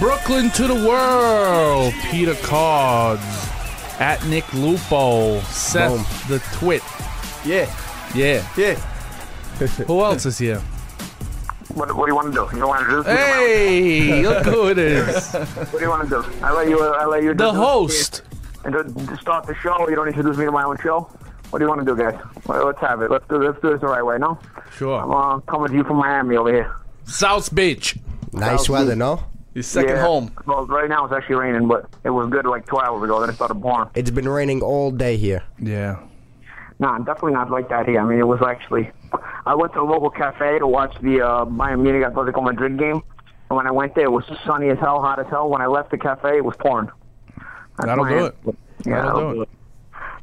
Brooklyn to the world. Peter Cards at Nick Lupo. Seth Boom. the Twit. Yeah, Yeah. yeah. Who else is here? What, what do you want to do? You don't want to do? Hey, look who it is. What do you want to do? I let you. I let you. The introduce host. And to, to start the show, you don't introduce me to my own show. What do you want to do, guys? Well, Let's have it. Let's do. Let's do this the right way. No. I'm Sure. uh, coming to you from Miami over here. South Beach. Nice weather, no? Your second Yeah. home. Well, right now it's actually raining, but it was good like two hours ago. Then it started pouring. It's been raining all day here. Yeah. No, I definitely not like that here. I mean, it was actually. I went to a local cafe to watch the uh, Bayern Munich Atletico Madrid game, and when I went there, it was sunny as hell, hot as hell. When I left the cafe, it was pouring. That's That'll do answer. it. Yeah, That'll that'll, do do it. it.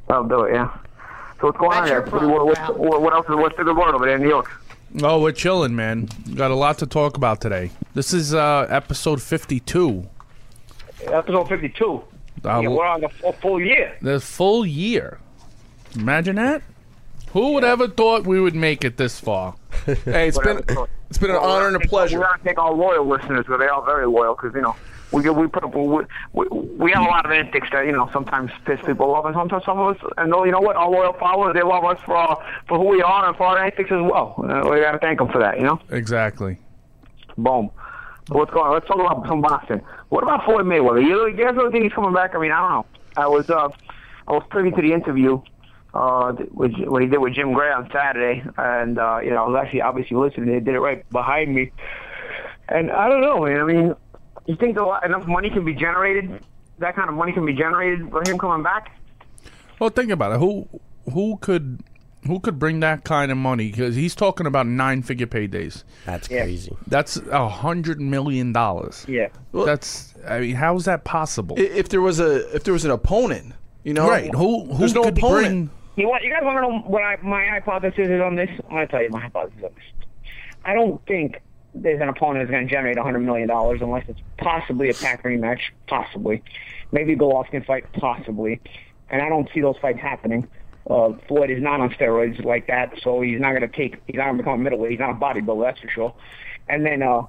That'll do it. Yeah. So what's going on That's there? What, what, what, what else is what's the good word over there in New York? Oh, we're chilling, man. Got a lot to talk about today. This is uh, episode 52. Episode fifty-two. Uh, Yeah, we're on the full, full year. the full year. Imagine that. Who would ever thought we would make it this far? Hey, it's been it's been an honor and a pleasure. We're gonna take our loyal listeners, because they are very loyal, because you know we we put up we, we we have a lot of antics that you know sometimes piss people off, and sometimes some of us and though you know what our loyal followers they love us for uh, for who we are and for our antics as well. Uh, we gotta thank them for that, you know. Exactly. Boom. So what's going on? Let's talk about some boxing. What about Floyd Mayweather? You, you guys really think he's coming back? I mean, I don't know. I was uh, I was privy to the interview uh, with, what he did with Jim Gray on Saturday, and uh, you know, I was actually obviously listening. They did it right behind me, and I don't know, man. I mean, you think a lot, enough money can be generated? That kind of money can be generated for him coming back? Well, think about it. Who who could who could bring that kind of money? Because he's talking about nine figure paydays. That's Yeah. crazy. That's a hundred million dollars. Yeah. Well, That's. I mean, how is that possible? If there was a if there was an opponent, you know, right. Who who there's no could opponent. bring? You want you guys want to know what I, my hypothesis is on this? I'm going to tell you my hypothesis on this. I don't think there's an opponent that's going to generate 100 million dollars unless it's possibly a Pac rematch, possibly, maybe Golovkin fight, possibly, and I don't see those fights happening. Uh, Floyd is not on steroids like that, so he's not going to take. He's not going to become a middleweight. He's not a bodybuilder, that's for sure. And then, uh,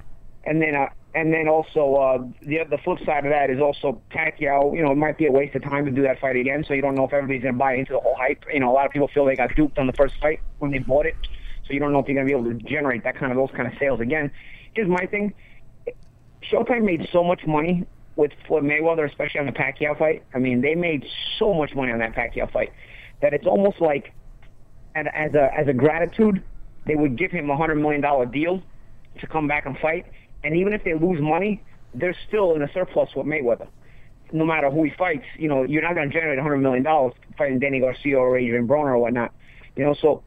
and then, uh, and then also uh, the the flip side of that is also Pacquiao. You know, it might be a waste of time to do that fight again. So you don't know if everybody's going to buy into the whole hype. You know, a lot of people feel they got duped on the first fight when they bought it. So you don't know if you're going to be able to generate that kind of those kind of sales again. Here's my thing: Showtime made so much money with Floyd Mayweather, especially on the Pacquiao fight. I mean, they made so much money on that Pacquiao fight that it's almost like, as a as a gratitude, they would give him a hundred million dollar deal to come back and fight. And even if they lose money, they're still in a surplus with Mayweather. No matter who he fights, you know, you're not going to generate a hundred million dollars fighting Danny Garcia or Adrian Broner or whatnot. You know, so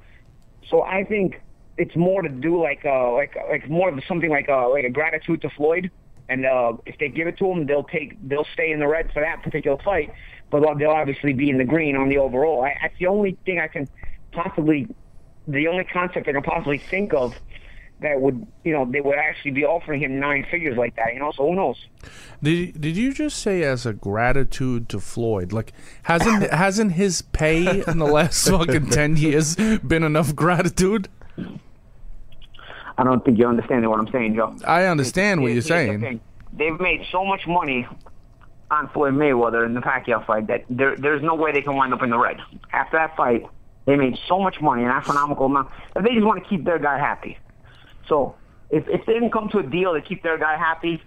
so I think it's more to do like uh like like more of something like uh like a gratitude to Floyd. And uh, if they give it to him, they'll take they'll stay in the red for that particular fight, but they'll obviously be in the green on the overall. I, that's the only thing I can possibly, the only concept I can possibly think of that would you know they would actually be offering him nine figures like that. You know, so who knows? Did did you just say as a gratitude to Floyd? Like hasn't hasn't his pay in the last fucking ten years been enough gratitude? I don't think you're understanding what I'm saying, Joe. I understand what you're the saying. They've made so much money on Floyd Mayweather in the Pacquiao fight that there, there's no way they can wind up in the red. After that fight, they made so much money, an astronomical amount, that they just want to keep their guy happy. So if, if they didn't come to a deal to keep their guy happy,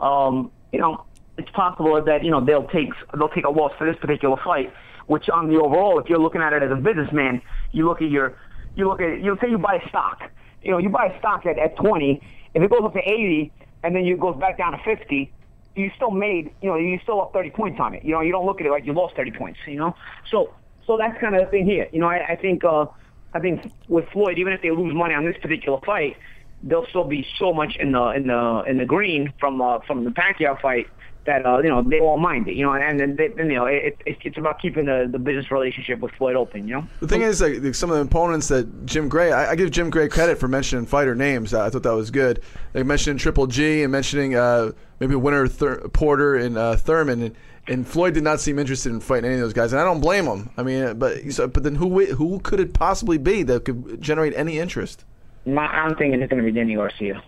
um, you know, it's possible that you know they'll take they'll take a loss for this particular fight. Which on the overall, if you're looking at it as a businessman, you look at your you look at you say you buy a stock. You know, you buy a stock at, at 20. If it goes up to 80 and then it goes back down to 50, you still made, you know, you still up 30 points on it. You know, you don't look at it like you lost 30 points, you know? So, so that's kind of the thing here. You know, I, I think, uh, I think with Floyd, even if they lose money on this particular fight, they'll still be so much in the, in the, in the green from, uh, from the Pacquiao fight that uh, you know they won't mind it. You know, and then they, you know it, it, it's about keeping the, the business relationship with Floyd open. You know. The thing is, like, some of the opponents that Jim Gray, I, I give Jim Gray credit for mentioning fighter names. I thought that was good. Like mentioning Triple G and mentioning uh, maybe winner Thur- Porter and uh, Thurman. And, and Floyd did not seem interested in fighting any of those guys, and I don't blame him. I mean, but so, but then who who could it possibly be that could generate any interest? My, I'm thinking it's going to be Danny Garcia.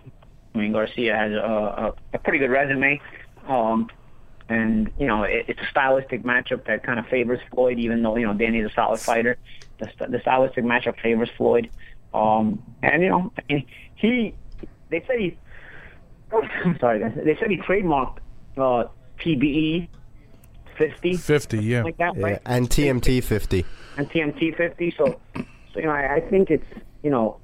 I mean, Garcia has a, a, a pretty good resume. Um, and, you know, it, it's a stylistic matchup that kind of favors Floyd, even though, you know, Danny's a solid fighter. The, the stylistic matchup favors Floyd. Um, and, you know, he, they said he, I'm sorry, guys. They said he trademarked uh, TBE 50, 50, yeah. like that, Yeah, right? and TMT 50. and TMT 50. So, so you know, I, I think it's you know,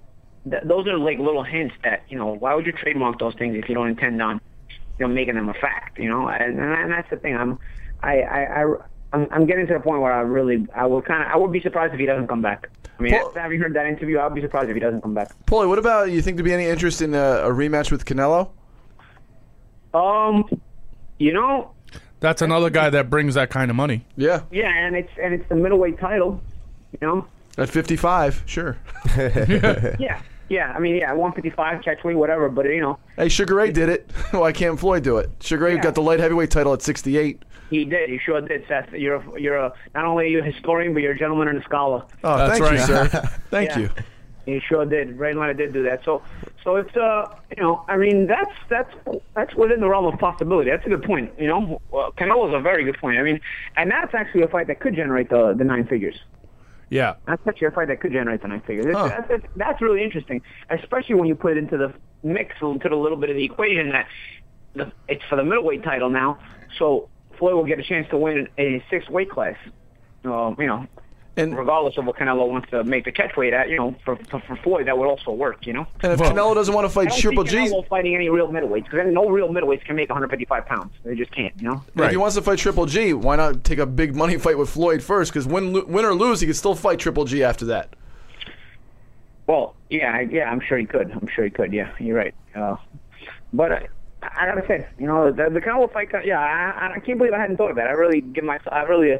th- those are like little hints that you know, why would you trademark those things if you don't intend on, you know, making them a fact? You know, and, and that's the thing. I'm, I, I, I I'm, I'm getting to the point where I really, I will kind of, I would be surprised if he doesn't come back. I mean, Well- after having heard that interview, I'll be surprised if he doesn't come back. Paulie, what about you? Think to be any interest in a, a rematch with Canelo? Um, you know, That's another guy that brings that kind of money. Yeah, yeah, and it's and it's the middleweight title. You know, at 55, sure. yeah, yeah. I mean, yeah, 155 catch catchweight, whatever. But you know, Hey, Sugar Ray did it. Why can't Floyd do it? Sugar Ray Yeah. got the light heavyweight title at 68. He did. He sure did, Seth. You're a, you're a, not only are you a historian, but you're a gentleman and a scholar. Oh, That's thank you, right. sir. Thank Yeah. you. He sure did. Ray Leonard did do that. So, so it's uh, you know, I mean, that's that's that's within the realm of possibility. That's a good point. You know, well, Canelo's a very good point. I mean, and that's actually a fight that could generate the the nine figures. Yeah. That's actually a fight that could generate the nine figures. Huh. That's, that's, that's really interesting, especially when you put it into the mix, into the little bit of the equation that the, it's for the middleweight title now. So Floyd will get a chance to win a six weight class. Um, you know, And regardless of what Canelo wants to make the catchweight at, you know, for, for for Floyd that would also work. You know. and if Well- Canelo doesn't want to fight don't Triple see G, Canelo fighting any real middleweights because no real middleweights can make 155 pounds. They just can't, you know. if he wants to fight Triple G, why not take a big money fight with Floyd first? Because win, win or lose, he could still fight Triple G after that. Well, yeah, I- yeah, I'm sure he could. I'm sure he could. Yeah, you're right. Uh, but uh, I gotta say, you know, the, the Canelo fight. Yeah, I, I can't believe I hadn't thought of that. I really give myself. I really.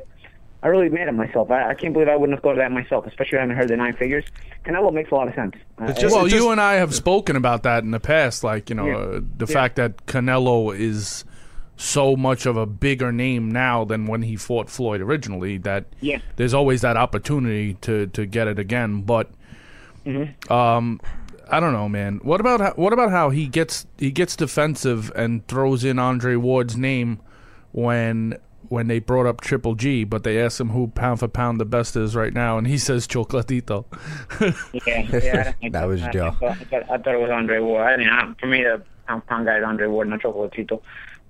I really mad at myself. I, I can't believe I wouldn't have thought of that myself, especially having heard the nine figures. And that Canelo makes a lot of sense. Uh, It's just- well, it you and I have spoken about that in the past, like you know Yeah. uh, the Yeah. fact that Canelo is so much of a bigger name now than when he fought Floyd originally. That Yeah. there's always that opportunity to to get it again. But Mm-hmm. um, I don't know, man. What about how, what about how he gets he gets defensive and throws in Andre Ward's name when. When they brought up Triple G, but they asked him who pound for pound the best is right now, and he says Chocolatito. Yeah, yeah. I- That was I, Joe. I, thought, I, thought, I thought it was Andre Ward. I mean, I, for me, the pound pound guy is Andre Ward, not Chocolatito.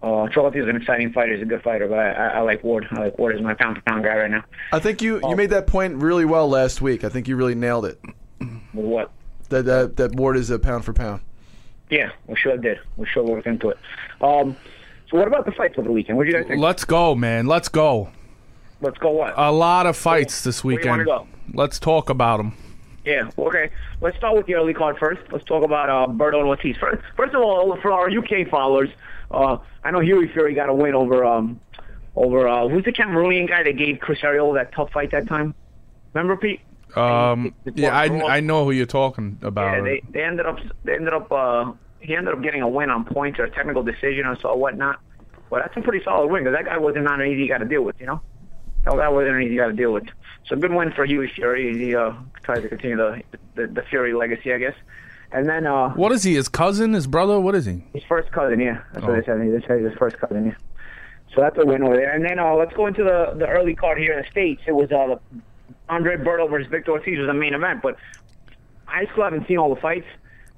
Uh, Chocolatito is an exciting fighter. He's a good fighter, but I, I, I like Ward. I like Ward as my pound for pound guy right now. I think you, you made that point really well last week. I think you really nailed it. What? That that, that Ward is a pound for pound. Yeah, we sure did. We sure worked into it. Um, so what about the fights over the weekend? What do you guys think? Let's go, man. Let's go. Let's go. What? A lot of fights this you wanna weekend. go? Let's talk about them. Yeah. Okay. Let's start with the early card first. Let's talk about uh, Berto and Ortiz. First, first of all, for our UK followers, uh, I know Hughie Fury got a win over um, over uh, who's the Cameroonian guy that gave Chris Arreola that tough fight that time. Remember Pete? Um, yeah, I, I know who you're talking about. Yeah, they they ended up they ended up uh, he ended up getting a win on points or a technical decision or so whatnot. But that's a pretty solid win because that guy wasn't not an easy guy to deal with, you know. No, that wasn't an easy guy to deal with. So good win for Hughie Fury. He uh, tries to continue the, the the Fury legacy, I guess. And then uh, what is he? His cousin? His brother? What is he? his first cousin, yeah. That's Oh. what they said. They said his first cousin, yeah. So that's a win over there. And then uh, let's go into the the early card here in the states. It was uh, the Andre Berto versus Victor Ortiz was the main event, but I still haven't seen all the fights.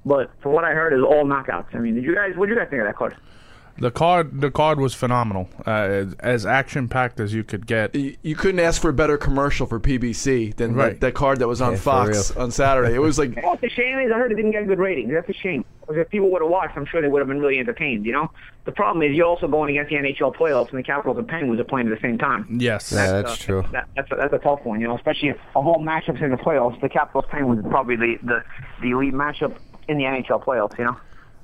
But from what I heard, is all knockouts. I mean, did you guys? What did you guys think of that card? The card. The card was phenomenal. Uh, as, as action packed as you could get. You, you couldn't ask for a better commercial for PBC than Right. that, that card that was on Yeah, Fox on Saturday. It was like You know what the shame is? I heard it didn't get good ratings. That's a shame. Because if people would have watched, I'm sure they would have been really entertained. You know, the problem is you're also going against the NHL playoffs, and the Capitals and Penguins are playing at the same time. Yes. Yeah, that's uh, true. That, that's a, that's a tough one, you know. Especially of all matchups in the playoffs, the Capitals Penguins is probably the the the elite matchup in the NHL playoffs, you know.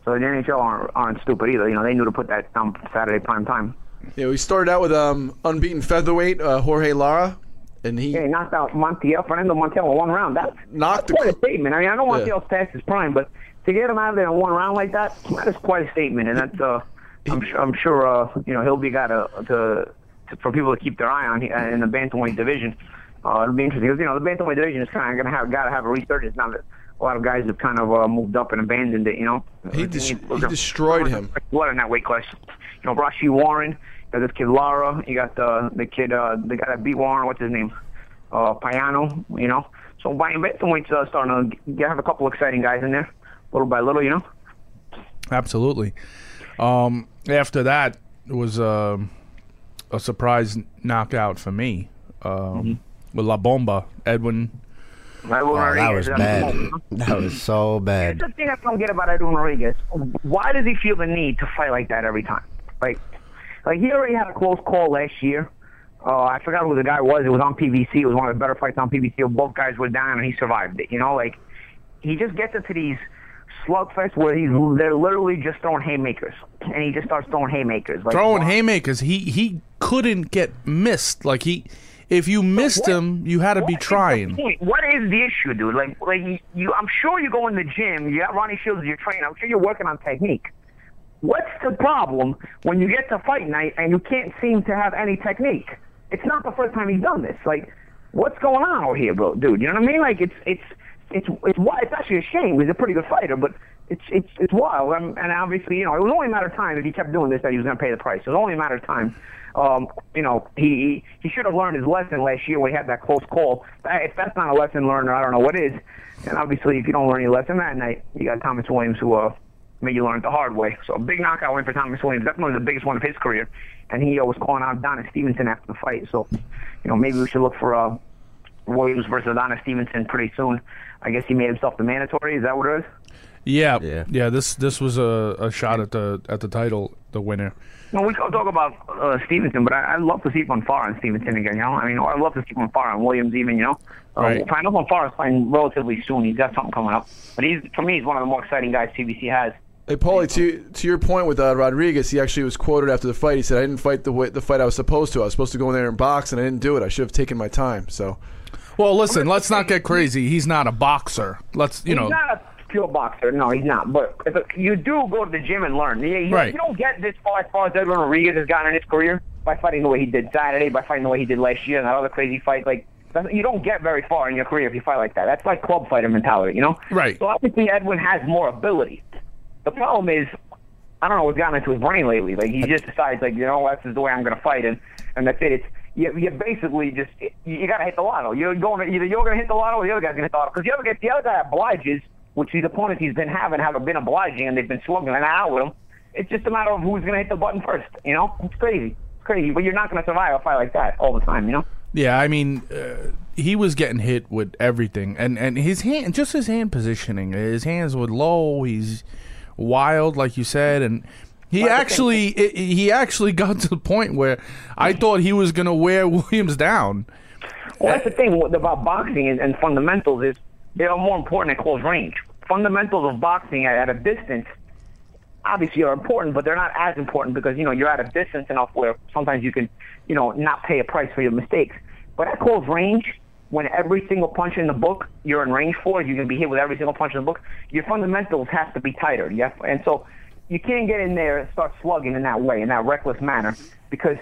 So the NHL aren't, aren't stupid either. You know, they knew to put that on Saturday prime time. Yeah, we started out with um unbeaten featherweight uh, Jorge Lara, and he Yeah, he knocked out Montiel, Fernando Montiel in one round. That's, Knocked that's the- quite a statement. I mean, I know Yeah. Montiel's past his prime, but to get him out of there in one round like that, that is quite a statement. And that's, uh, I'm sure, I'm sure, uh, you know, he'll be got a to, to, for people to keep their eye on in the bantamweight division. Uh, it'll be interesting because you know the bantamweight division is kind of going to have got to have a resurgence now that a lot of guys have kind of uh, moved up and abandoned it. You know, He dis- he destroyed him. What in that weight class? You know, Rau'shee Warren. You got this kid Lara. You got the the kid, uh, the guy that beat Warren. What's his name? Uh, Payano. You know. So by bantamweight's uh, starting to get, have a couple of exciting guys in there, little by little. You know. Absolutely. Um, after that, it was um a surprise knockout for me um, with La Bomba, Edwin. Right, Oh, that was bad. That was so bad. That's the thing I don't get about Edwin Rodriguez. Why does he feel the need to fight like that every time? Like, like he already had a close call last year. Uh, I forgot who the guy was. It was on PBC. It was one of the better fights on PBC. Both guys were down, and he survived it. You know, like he just gets into these slugfests where he's they're literally just throwing haymakers, and he just starts throwing haymakers. Like, Throwing why- haymakers, he he couldn't get missed. Like he, if you missed what- him, you had to be What is the trying. What is the issue, dude? Like, like you, I'm sure you go in the gym. You got Ronnie Shields as your trainer. I'm sure you're working on technique. What's the problem when you get to fight night and you can't seem to have any technique? It's not the first time he's done this. Like, what's going on over here, bro, dude? You know what I mean? Like, it's it's it's it's why it's actually a shame. He's a pretty good fighter, but it's it's it's wild. Um, and obviously, you know, it was only a matter of time if he kept doing this that he was going to pay the price. It was only a matter of time. Um, you know, he he, should have learned his lesson last year when he had that close call. If that's not a lesson learned, I don't know what is. And obviously, if you don't learn your lesson that night, you got Thomas Williams who uh made you learn it the hard way. So a big knockout win for Thomas Williams. Of the biggest one of his career. And he uh, was calling out Adonis Stevenson after the fight. So, you know, maybe we should look for uh, Williams versus Adonis Stevenson pretty soon. I guess he made himself the mandatory. Is that what it is? Yeah, Yeah. yeah. This this was a, a shot at the at the title, the winner. No, we can talk about uh, Stevenson, but I, I'd love to see Fonfara and Stevenson again. You know, I mean, I'd love to see Fonfara and Williams even. You know, uh, Right. I know Fonfara's playing relatively soon. He's got something coming up, but he's for me, he's one of the more exciting guys PBC has. Hey, Paulie, to to your point with uh, Rodriguez, he actually was quoted after the fight. He said, "I didn't fight the way, the fight I was supposed to. I was supposed to go in there and box, and I didn't do it. I should have taken my time." So, Well, listen, let's not get crazy. He's not a boxer. Let's you know. Pure boxer. No, he's not. But you do go to the gym and learn. You, you, Right. you don't get this far as far as Edwin Rodriguez has gotten in his career by fighting the way he did Saturday, by fighting the way he did last year, and that other crazy fight. Like that's- you don't get very far in your career if you fight like that. That's like club fighter mentality, you know? Right. So obviously Edwin has more ability. The problem is, I don't know what's gotten into his brain lately. Like he just decides, like you know, this is the way I'm going to fight, and and that's it. It's you, you basically just you, you got to hit the lotto. You're going to, either you're going to hit the lotto or the other guy's going to hit the lotto. Because the other guy, the other guy obliges, which these opponents he's been having have been obliging, and they've been slugging it out with him. It's just a matter of who's going to hit the button first. You know, it's crazy. It's crazy, but you're not going to survive a fight like that all the time. You know. Yeah, I mean, uh, he was getting hit with everything, and and his hand, just his hand positioning, his hands were low. He's wild, like you said, and he actually i he actually got to the point where I thought he was gonna wear Williams down. Well, that's the thing about boxing and, and fundamentals is they are more important at close range. Fundamentals of boxing at, at a distance obviously are important, but they're not as important because you know you're at a distance enough where sometimes you can, you know, not pay a price for your mistakes. But at close range, when every single punch in the book you're in range for, you can be hit with every single punch in the book. Your fundamentals have to be tighter. Yeah, and so you can't get in there and start slugging in that way, in that reckless manner, because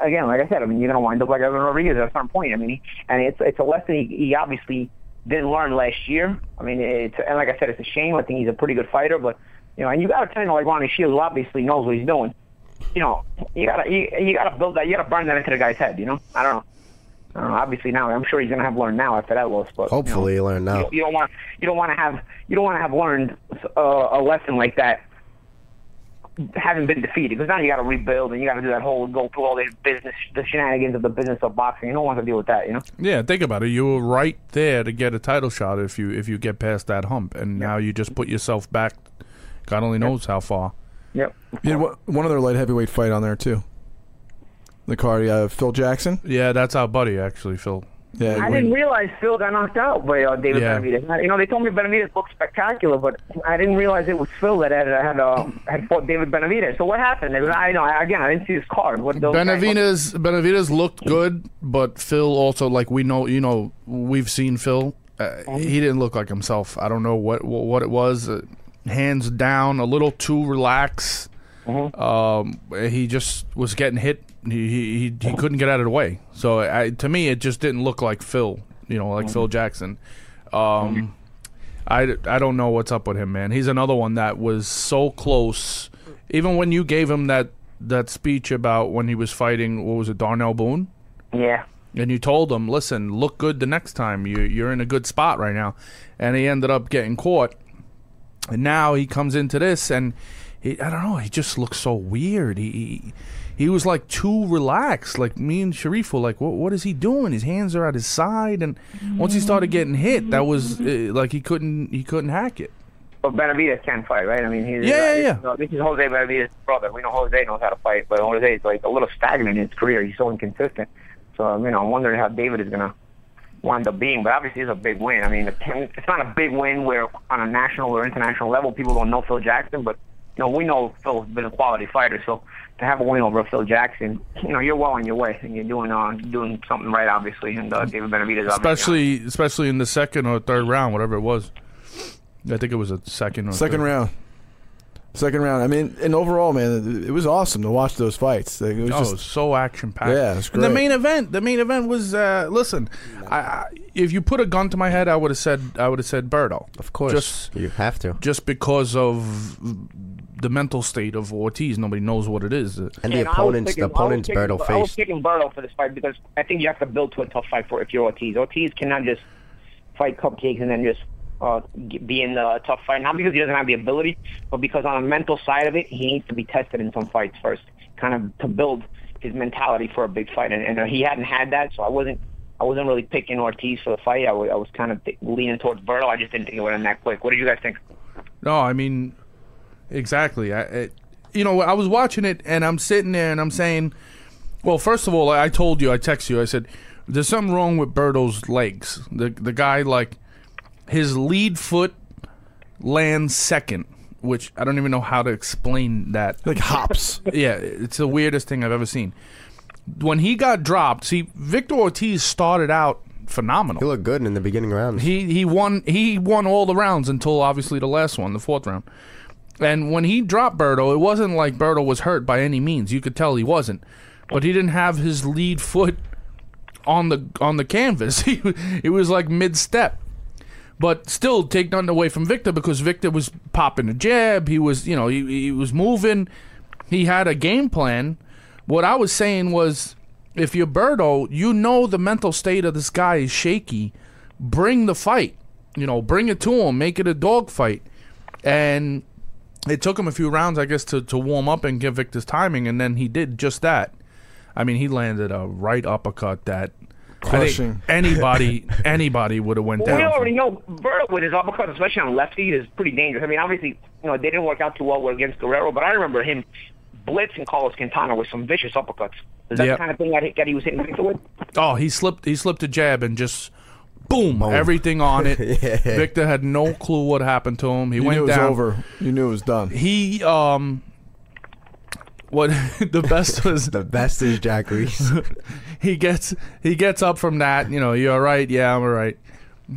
again, like I said, I mean, you're gonna wind up like Edwin Rodriguez at a point. I mean, and it's it's a lesson he, he obviously didn't learn last year. I mean, it's and like I said, it's a shame. I think he's a pretty good fighter, but you know, and you got a trainer like Ronnie Shields who obviously knows what he's doing. You know, you gotta you, you gotta build that. You gotta burn that into the guy's head. You know, I don't know. I don't know. Obviously now, I'm sure he's gonna have learned now after that loss. But you know, Hopefully, you learn now. you, you don't want you don't want to have you don't want to have learned uh, a lesson like that having been defeated because now you got to rebuild and you got to do that whole go through all the business the shenanigans of the business of boxing. You don't want to deal with that, you know. Yeah, think about it. You were right there to get a title shot if you if you get past that hump, and now you just put yourself back. God only knows how far. Yep. you had one one other light heavyweight fight on there too. The card, uh, Phil Jackson. Yeah, that's our buddy actually, Phil. Yeah, I didn't realize Phil got knocked out by uh, David Yeah. Benavidez. You know, they told me Benavidez looked spectacular, but I didn't realize it was Phil that had had uh, had fought David Benavidez. So what happened? I know again, I didn't see his card. What Benavidez Benavidez looked good, but Phil also like we know you know we've seen Phil. Uh, he didn't look like himself. I don't know what what, what it was. Uh, hands down, a little too relaxed. Um, he just was getting hit. He, he he couldn't get out of the way. So I, to me, it just didn't look like Phil. You know, like Phil Jackson. Um, I, I don't know what's up with him, man. He's another one that was so close. Even when you gave him that that speech about when he was fighting, what was it, Darnell Boone? Yeah. And you told him, listen, look good the next time. You you're in a good spot right now. And he ended up getting caught. And now he comes into this, and he, I don't know. He just looks so weird. He, he he was like too relaxed. Like me and Sharif were like, what what is he doing? His hands are at his side, and once he started getting hit, that was uh, like he couldn't he couldn't hack it. But Benavidez can fight, right? I mean, he's Yeah, yeah, yeah. you know, this is Jose Benavidez' brother. We know Jose knows how to fight, but Jose is like a little stagnant in his career. He's so inconsistent. So you know, I'm wondering how David is gonna wind up being. But obviously, it's a big win. I mean, it's not a big win where on a national or international level people don't know Phil Jackson, but you know, we know Phil's been a quality fighter. So to have a win over Phil Jackson, you know, you're well on your way, and you're doing uh, doing something right, obviously. And uh, David Benavidez, obviously. especially especially in the second or third round, whatever it was. I think it was a second or Second third. round. Second round. I mean, and overall, man, it was awesome to watch those fights. Like, it was Oh, just it was so action packed. Yeah, it's And the main event, the main event was. Uh, listen, I, I, if you put a gun to my head, I would have said, I would have said Berto. Of course, Just you have to. just because of the mental state of Ortiz, nobody knows what it is. Uh, And the And opponents, picking- the I was opponents picking- Berto I was faced. picking Berto for this fight because I think you have to build to a tough fight for if you're Ortiz. Ortiz cannot just fight cupcakes and then just uh, be in the tough fight. Not because he doesn't have the ability, but because on the mental side of it, he needs to be tested in some fights first, kind of to build his mentality for a big fight. And, and uh, he hadn't had that, so I wasn't. I wasn't really picking Ortiz for the fight. I was kind of th- leaning towards Berto. I just didn't think it would end that quick. What did you guys think? No, I mean, exactly. I, it, you know, I was watching it and I'm sitting there and I'm saying, well, first of all, I told you, I texted you, I said, there's something wrong with Berto's legs. The the guy like his lead foot lands second, which I don't even know how to explain that. like hops. yeah, it's the weirdest thing I've ever seen. When he got dropped, see, Victor Ortiz started out phenomenal. He looked good in the beginning rounds. He he won he won all the rounds until obviously the last one, the fourth round. And when he dropped Berto, it wasn't like Berto was hurt by any means. You could tell he wasn't. But he didn't have his lead foot on the on the canvas. He it was like mid step. But still take nothing away from Victor because Victor was popping a jab. He was, you know, he, he was moving. He had a game plan. What I was saying was if you're Berto, you know the mental state of this guy is shaky. Bring the fight. You know, bring it to him. Make it a dog fight. And it took him a few rounds, I guess, to, to warm up and get Victor's timing, and then he did just that. I mean, he landed a right uppercut that Crushing. anybody anybody would have went Well, we down. already know Berto with his uppercuts, especially on lefty, is pretty dangerous. I mean, obviously, you know, they didn't work out too well against Guerrero, but I remember him blitzing Carlos Quintana with some vicious uppercuts. Is that Yep. the kind of thing that he, that he was hitting Victor with? Oh, he slipped. He slipped a jab and just boom, everything on it. Victor had no clue what happened to him. He You went knew it was down. over. You knew it was done. He um, what the best was the best is Jack Reiss. he gets he gets up from that. You know, you're all right. Yeah, I'm all right.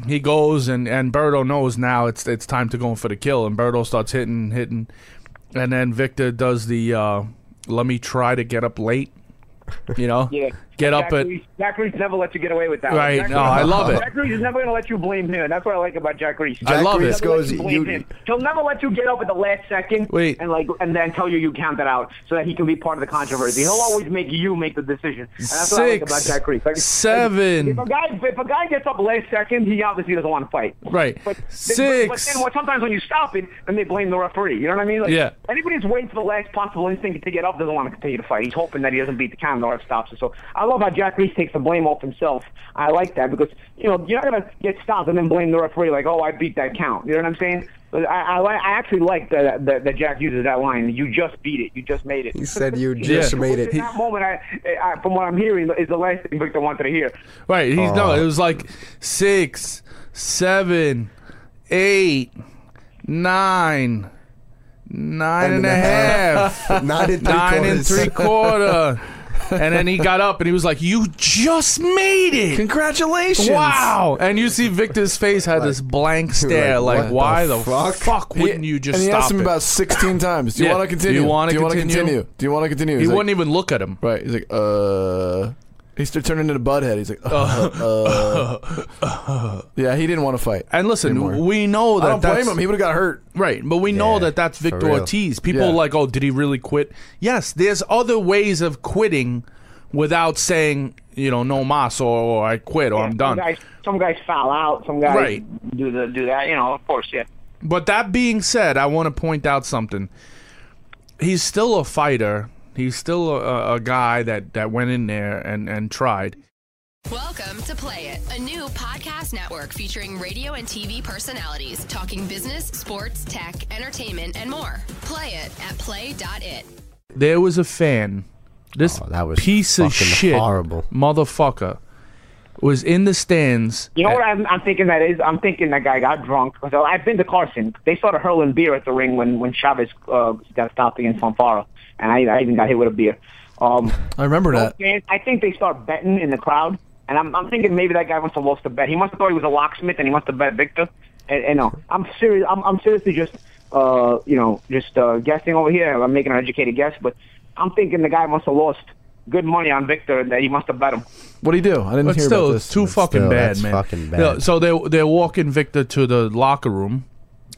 He goes and and Berto knows now it's it's time to go for the kill, and Berto starts hitting hitting, and then Victor does the uh, let me try to get up late. You know, Yeah. Get Jack up at Jack Reiss never lets you get away with that. Right. Jack No, Reiss- I love it. Jack Reiss is never going to let you blame him. That's what I like about Jack Reiss. I love Reiss it. Goes. you blame You, him. He'll never let you get up at the last second Wait. and like and then tell you you counted out so that he can be part of the controversy. He'll always make you make the decision. And that's what I like Six, about Jack Reiss. Like, seven. If a guy if a guy gets up last second, he obviously doesn't want to fight. Right. But, Six. But then what, sometimes when you stop it, then they blame the referee. You know what I mean? Like, Yeah. Anybody who's waiting for the last possible instinct to get up doesn't want to continue to fight. He's hoping that he doesn't beat the count and the ref stops it. So I love how Jack Reiss takes the blame off himself. I like that because you know you're not gonna get stopped and then blame the referee like, oh, I beat that count. You know what I'm saying? But I, I, I actually like that that that Jack uses that line. You just beat it. You just made it. He said you just Yeah. made it. In that moment, I, I, from what I'm hearing, is the last thing Victor wanted to hear. Right. He's no. Oh. It was like six, seven, eight, nine, nine and a half, Nine and three nine and quarters. three quarter. And then he got up and he was like, "You just made it! Congratulations! Wow!" And you see Victor's face had this blank stare, like, what "Why the the, fuck?" fuck? wouldn't you just and he stop asked him it?" about 16 times. Do you Yeah. want to continue? Do you wanna wanna continue? continue? Do you want to continue? he He's like- wouldn't even look at him. Right. He's like, uh. He started turning into a Butthead. He's like, uh, uh. yeah, he didn't want to fight. And listen, Anymore. we know that I don't blame him. He would have got hurt. Right, but we know Yeah, that that's for Victor real. Ortiz. People Yeah. are like, oh, did he really quit? Yes, there's other ways of quitting without saying, you know, no mas or, or I quit or I'm Some done. guys, some guys foul out. Some guys Right. do the do that. You know, of course, yeah. But that being said, I want to point out something. He's still a fighter. He's still a, a guy that, that went in there and, and tried. Welcome to Play It, a new podcast network featuring radio and TV personalities talking business, sports, tech, entertainment, and more. Play it at play.it. There was a fan. This Oh, that was piece of fucking shit horrible. motherfucker was in the stands. You know what I'm, I'm thinking that is? I'm thinking that guy got drunk. Because I've been to Carson. They started hurling beer at the ring when when Chavez uh, got stopped against Fonfara, and I, I even got hit with a beer. Um, I remember that. and I think they start betting in the crowd, and I'm, I'm thinking maybe that guy must have lost a bet. He must have thought he was a locksmith, and he wants to bet Victor. And, and no, I'm serious. I'm, I'm seriously just, uh, you know, just uh, guessing over here. I'm making an educated guess, but I'm thinking the guy must have lost good money on Victor, and that he must have bet him. What do you do? I didn't But hear still, about it's this. too fucking still, bad, that's man. fucking bad. Yeah, so they they're walking Victor to the locker room,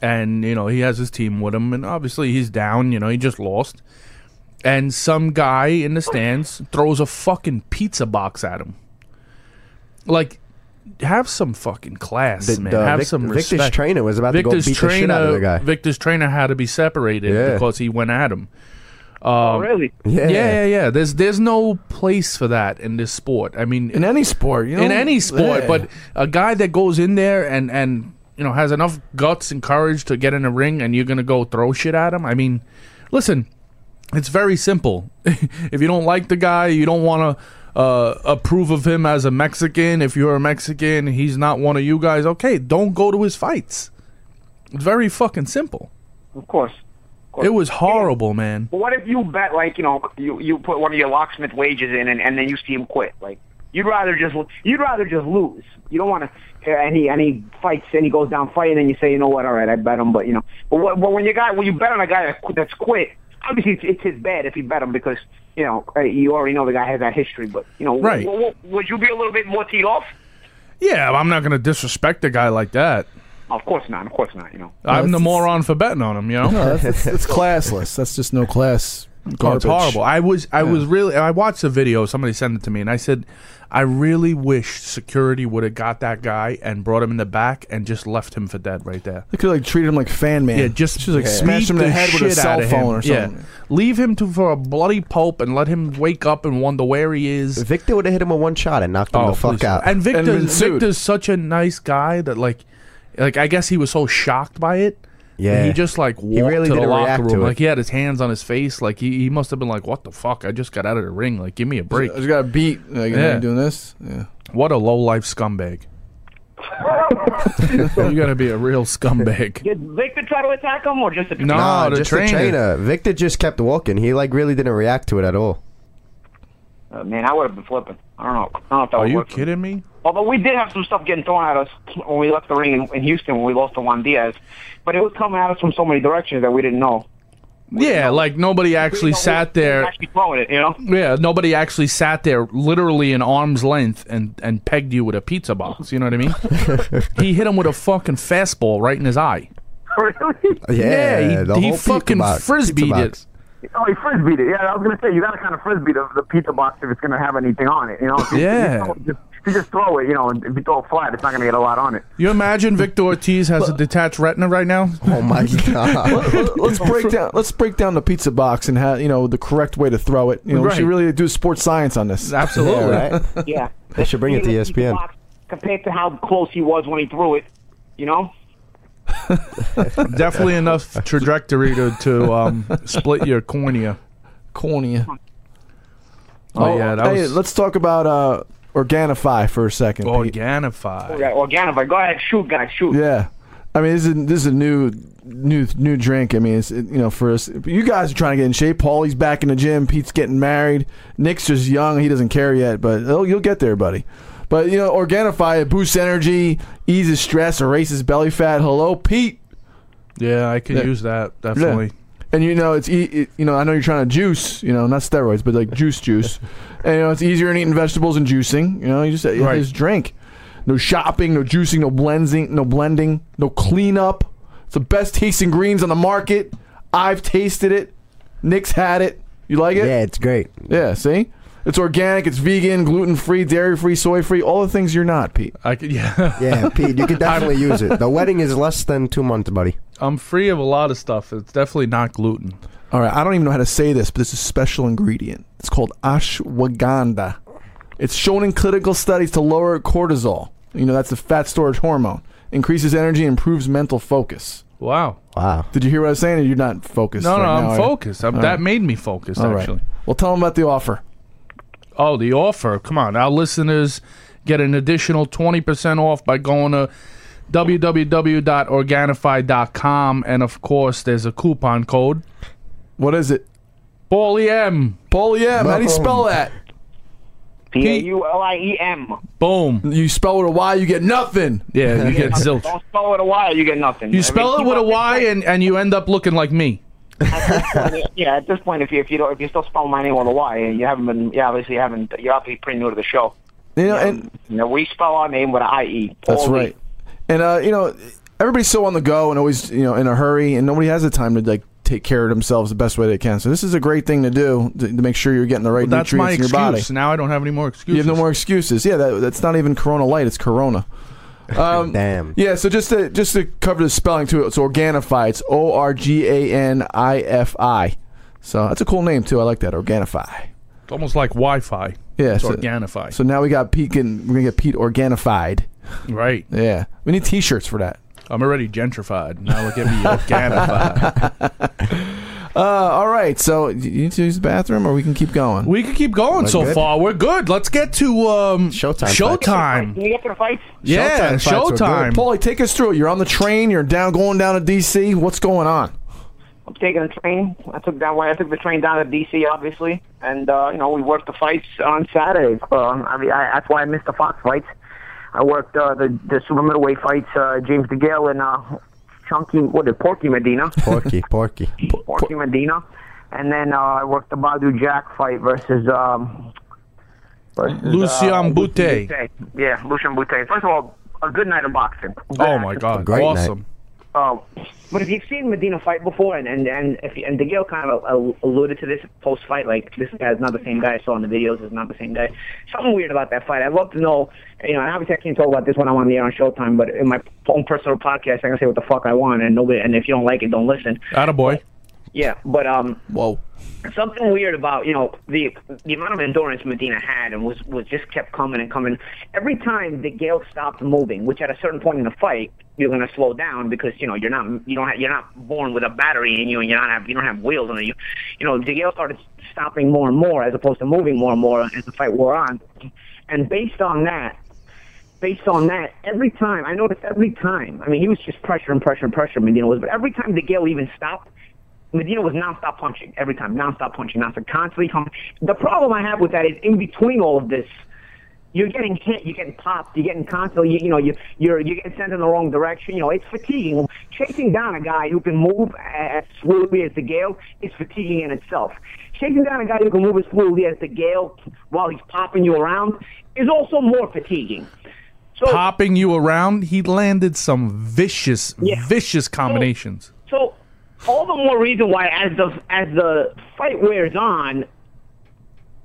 and you know he has his team with him, and obviously he's down. You know he just lost, and some guy in the stands throws a fucking pizza box at him. Like, have some fucking class, The- man. the have Vic- some Victor's respect. trainer was about Victor's to go beat trainer, the shit out of the guy. Victor's trainer had to be separated Yeah. because he went at him. oh, um, really? yeah. Yeah, yeah, yeah. There's there's no place for that in this sport. I mean, in any sport, you know, in any sport, Yeah. but a guy that goes in there and and you know has enough guts and courage to get in a ring, and you're gonna go throw shit at him. I mean, listen, it's very simple. if you don't like the guy, you don't want to uh, approve of him as a Mexican. If you're a Mexican, he's not one of you guys. Okay, don't go to his fights. It's very fucking simple. Of course. Of course. It was horrible, man. But what if you bet like you know you you put one of your locksmith wages in and, and then you see him quit? Like you'd rather just you'd rather just lose. You don't want to. And he and he fights and he goes down fighting and you say you know what all right I bet him but you know but, what, but when you got when you bet on a guy that, that's quit obviously it's, it's his bad if he bet him because you know uh, you already know the guy has that history but you know Right. w- w- would you be a little bit more teed off? Yeah, I'm not gonna disrespect a guy like that. Of course not. Of course not. You know. I'm the moron for betting on him. You know. No, that's, that's, that's classless. That's just no class. Oh, it's horrible. I was I was really I watched the video. Somebody sent it to me, and I said, I really wish security would have got that guy and brought him in the back and just left him for dead right there. They could like treat him like fan man. Yeah, just She's like beat smash him in the head with a shit cell phone or something. Yeah, leave him to for a bloody pulp and let him wake up and wonder where he is. Victor would have hit him with one shot and knocked him oh, the fuck Oh, please. out. And Victor, been sued. Victor's such a nice guy that like, like I guess he was so shocked by it. That Yeah. he just like walked He really to the didn't locker react room, to it. like he had his hands on his face, like he, he must have been like, "What the fuck? I just got out of the ring. Like, give me a break." I just got beat. Like, Yeah. yeah. doing this. Yeah. What a low life scumbag. you gotta be a real scumbag. Did Victor try to attack him or just a No, Nah, the just trainer. the trainer. Victor just kept walking. He like really didn't react to it at all. Uh, man, I would have been flipping. I don't know. I don't know if that Are would you work. kidding me? Although we did have some stuff getting thrown at us when we left the ring in, in Houston when we lost to Juan Diaz, but it was coming at us from so many directions that we didn't know. Yeah, like nobody actually We didn't know sat who was there. Actually throwing it, you know. Yeah, nobody actually sat there literally in arm's length and, and pegged you with a pizza box. You know what I mean? he hit him with a fucking fastball right in his eye. really? Yeah, he, the he whole pizza fucking box- frisbeed it. Oh, he frisbeed it. Yeah, I was gonna say you gotta kind of frisbee the, the pizza box if it's gonna have anything on it. You know. If you- Yeah. Just, if you just throw it, you know, and if you throw it flat, it's not gonna get a lot on it. You imagine Victor Ortiz has a detached retina right now? Oh my god. let's break down. Let's break down the pizza box and how you know the correct way to throw it. You know, we should really do sports science on this. Absolutely. yeah, right? Yeah. They should bring it to The pizza ESPN. box Compared to how close he was when he threw it, you know. Definitely enough trajectory to to um, split your cornea. Cornea. Oh, yeah, that hey, was let's talk about uh, Organifi for a second. Pete. Organifi. Yeah, Organifi. Go ahead, shoot, guys, shoot. Yeah, I mean this is this is a new new new drink. I mean it's it, you know for us you guys are trying to get in shape. Paulie's back in the gym. Pete's getting married. Nick's just young. He doesn't care yet, but oh, you'll get there, buddy. But you know Organifi it boosts energy, eases stress, erases belly fat. Hello, Pete. Yeah, I could Yeah. use that definitely. And you know it's e- it, you know I know you're trying to juice, you know not steroids, but like juice juice. and you know it's easier than eating vegetables and juicing. You know you just you Right. just drink. No shopping, no juicing, no blending, no blending, no cleanup. It's the best tasting greens on the market. I've tasted it. Nick's had it. You like it? Yeah, it's great. Yeah, see? It's organic, it's vegan, gluten free, dairy free, soy free, all the things you're not, Pete. I could. Yeah, Yeah, Pete, you could definitely use it. The wedding is less than two months, buddy. I'm free of a lot of stuff. It's definitely not gluten. All right, I don't even know how to say this, but this is a special ingredient. It's called ashwagandha. It's shown in clinical studies to lower cortisol. You know, that's the fat storage hormone. Increases energy, improves mental focus. Wow. Wow. Did you hear what I was saying? You're not focused. No, no, now, I'm focused. I'm, that right. made me focused All right. actually. Well, tell them about the offer. Oh, the offer. Come on. Our listeners get an additional 20% off by going to www.organifi.com. And of course, there's a coupon code. What is it? Paulie M. Paulie M. How do you spell that? P A U L I E M. Boom. You spell it with a Y, you get nothing. Yeah, you get zilch. Don't spell it with a Y, you get nothing. You I spell mean, it with a keep up Y and, and you end up looking like me. This- yeah, at this point, if you if you don't if you still spell my name with a Y, you haven't been. Yeah, obviously you haven't. You're obviously pretty new to the show. You know, and You know, we spell our name with an I E. That's right. And uh, you know, everybody's so on the go and always you know in a hurry, and nobody has the time to like take care of themselves the best way they can. So this is a great thing to do to, to make sure you're getting the right That's my nutrients in your body. excuse. Now I don't have any more excuses. You have no more excuses. Yeah, that, that's not even Corona Light. It's Corona. Um, Damn. Yeah, so just to just to cover the spelling too, it's Organifi. It's O R G A N I F I. So that's a cool name too. I like that Organifi. It's almost like Wi-Fi. Yeah, It's so- Organifi. So now we got Pete. Can, we're gonna get Pete Organified. right. Yeah, we need T-shirts for that. I'm already gentrified. Now look at me Organified. Uh, all right. So you need to use the bathroom, or we can keep going. we can keep going so good? far. We're good. Let's get to um, Showtime Showtime. Can we get to the fights? Yeah, Showtime fights were Showtime. Paulie, take us through it. You're on the train. You're down, going down to DC. What's going on? I'm taking the train. I took that way. I took the train down to DC, obviously, and uh, you know we worked the fights on Saturday. Uh, I mean, I, that's why I missed the Fox fights. I worked uh, the the super middleweight fights. Uh, James DeGale and uh, Chunky, what is it, Porky Medina? Porky, Porky. Porky Medina, and then uh, I worked the Badou Jack fight versus. Um, versus Lucian Bute. Bute. Yeah, Lucian Bute. First of all, a good night of boxing. Oh my God! Great night. Um, but if you've seen Medina fight before, and and and if you, and DeGale kind of alluded to this post fight, like this guy's not the same guy I saw in the videos. Is not the same guy. Something weird about that fight. I'd love to know. You know, and obviously I can't talk about this when I'm on the air on Showtime, but in my own personal podcast, I can say what the fuck I want, and nobody. And if you don't like it, don't listen. Attaboy. Yeah, but um, Whoa. Something weird about you know the the amount of endurance Medina had and was was just kept coming and coming. Every time DeGale stopped moving, which at a certain point in the fight you're going to slow down because you know you're not you don't have, you're not born with a battery in you and you don't have you don't have wheels on you. You know DeGale started stopping more and more as opposed to moving more and more as the fight wore on, and based on that. Based on that, every time I noticed every time. I mean, he was just pressure and pressure and pressure. Medina was, but every time DeGale even stopped, Medina was nonstop punching every time, nonstop punching, nonstop, constantly coming. The problem I have with that is in between all of this, you're getting hit, you're getting popped, you're getting constantly, you, you know, you, you're you're getting sent in the wrong direction. You know, it's fatiguing. Chasing down a guy who can move as fluidly as DeGale is fatiguing in itself. Chasing down a guy who can move as fluidly as DeGale while he's popping you around is also more fatiguing. So, Popping you around, he landed some vicious, Yeah. vicious combinations. So all the more reason why as the as the fight wears on,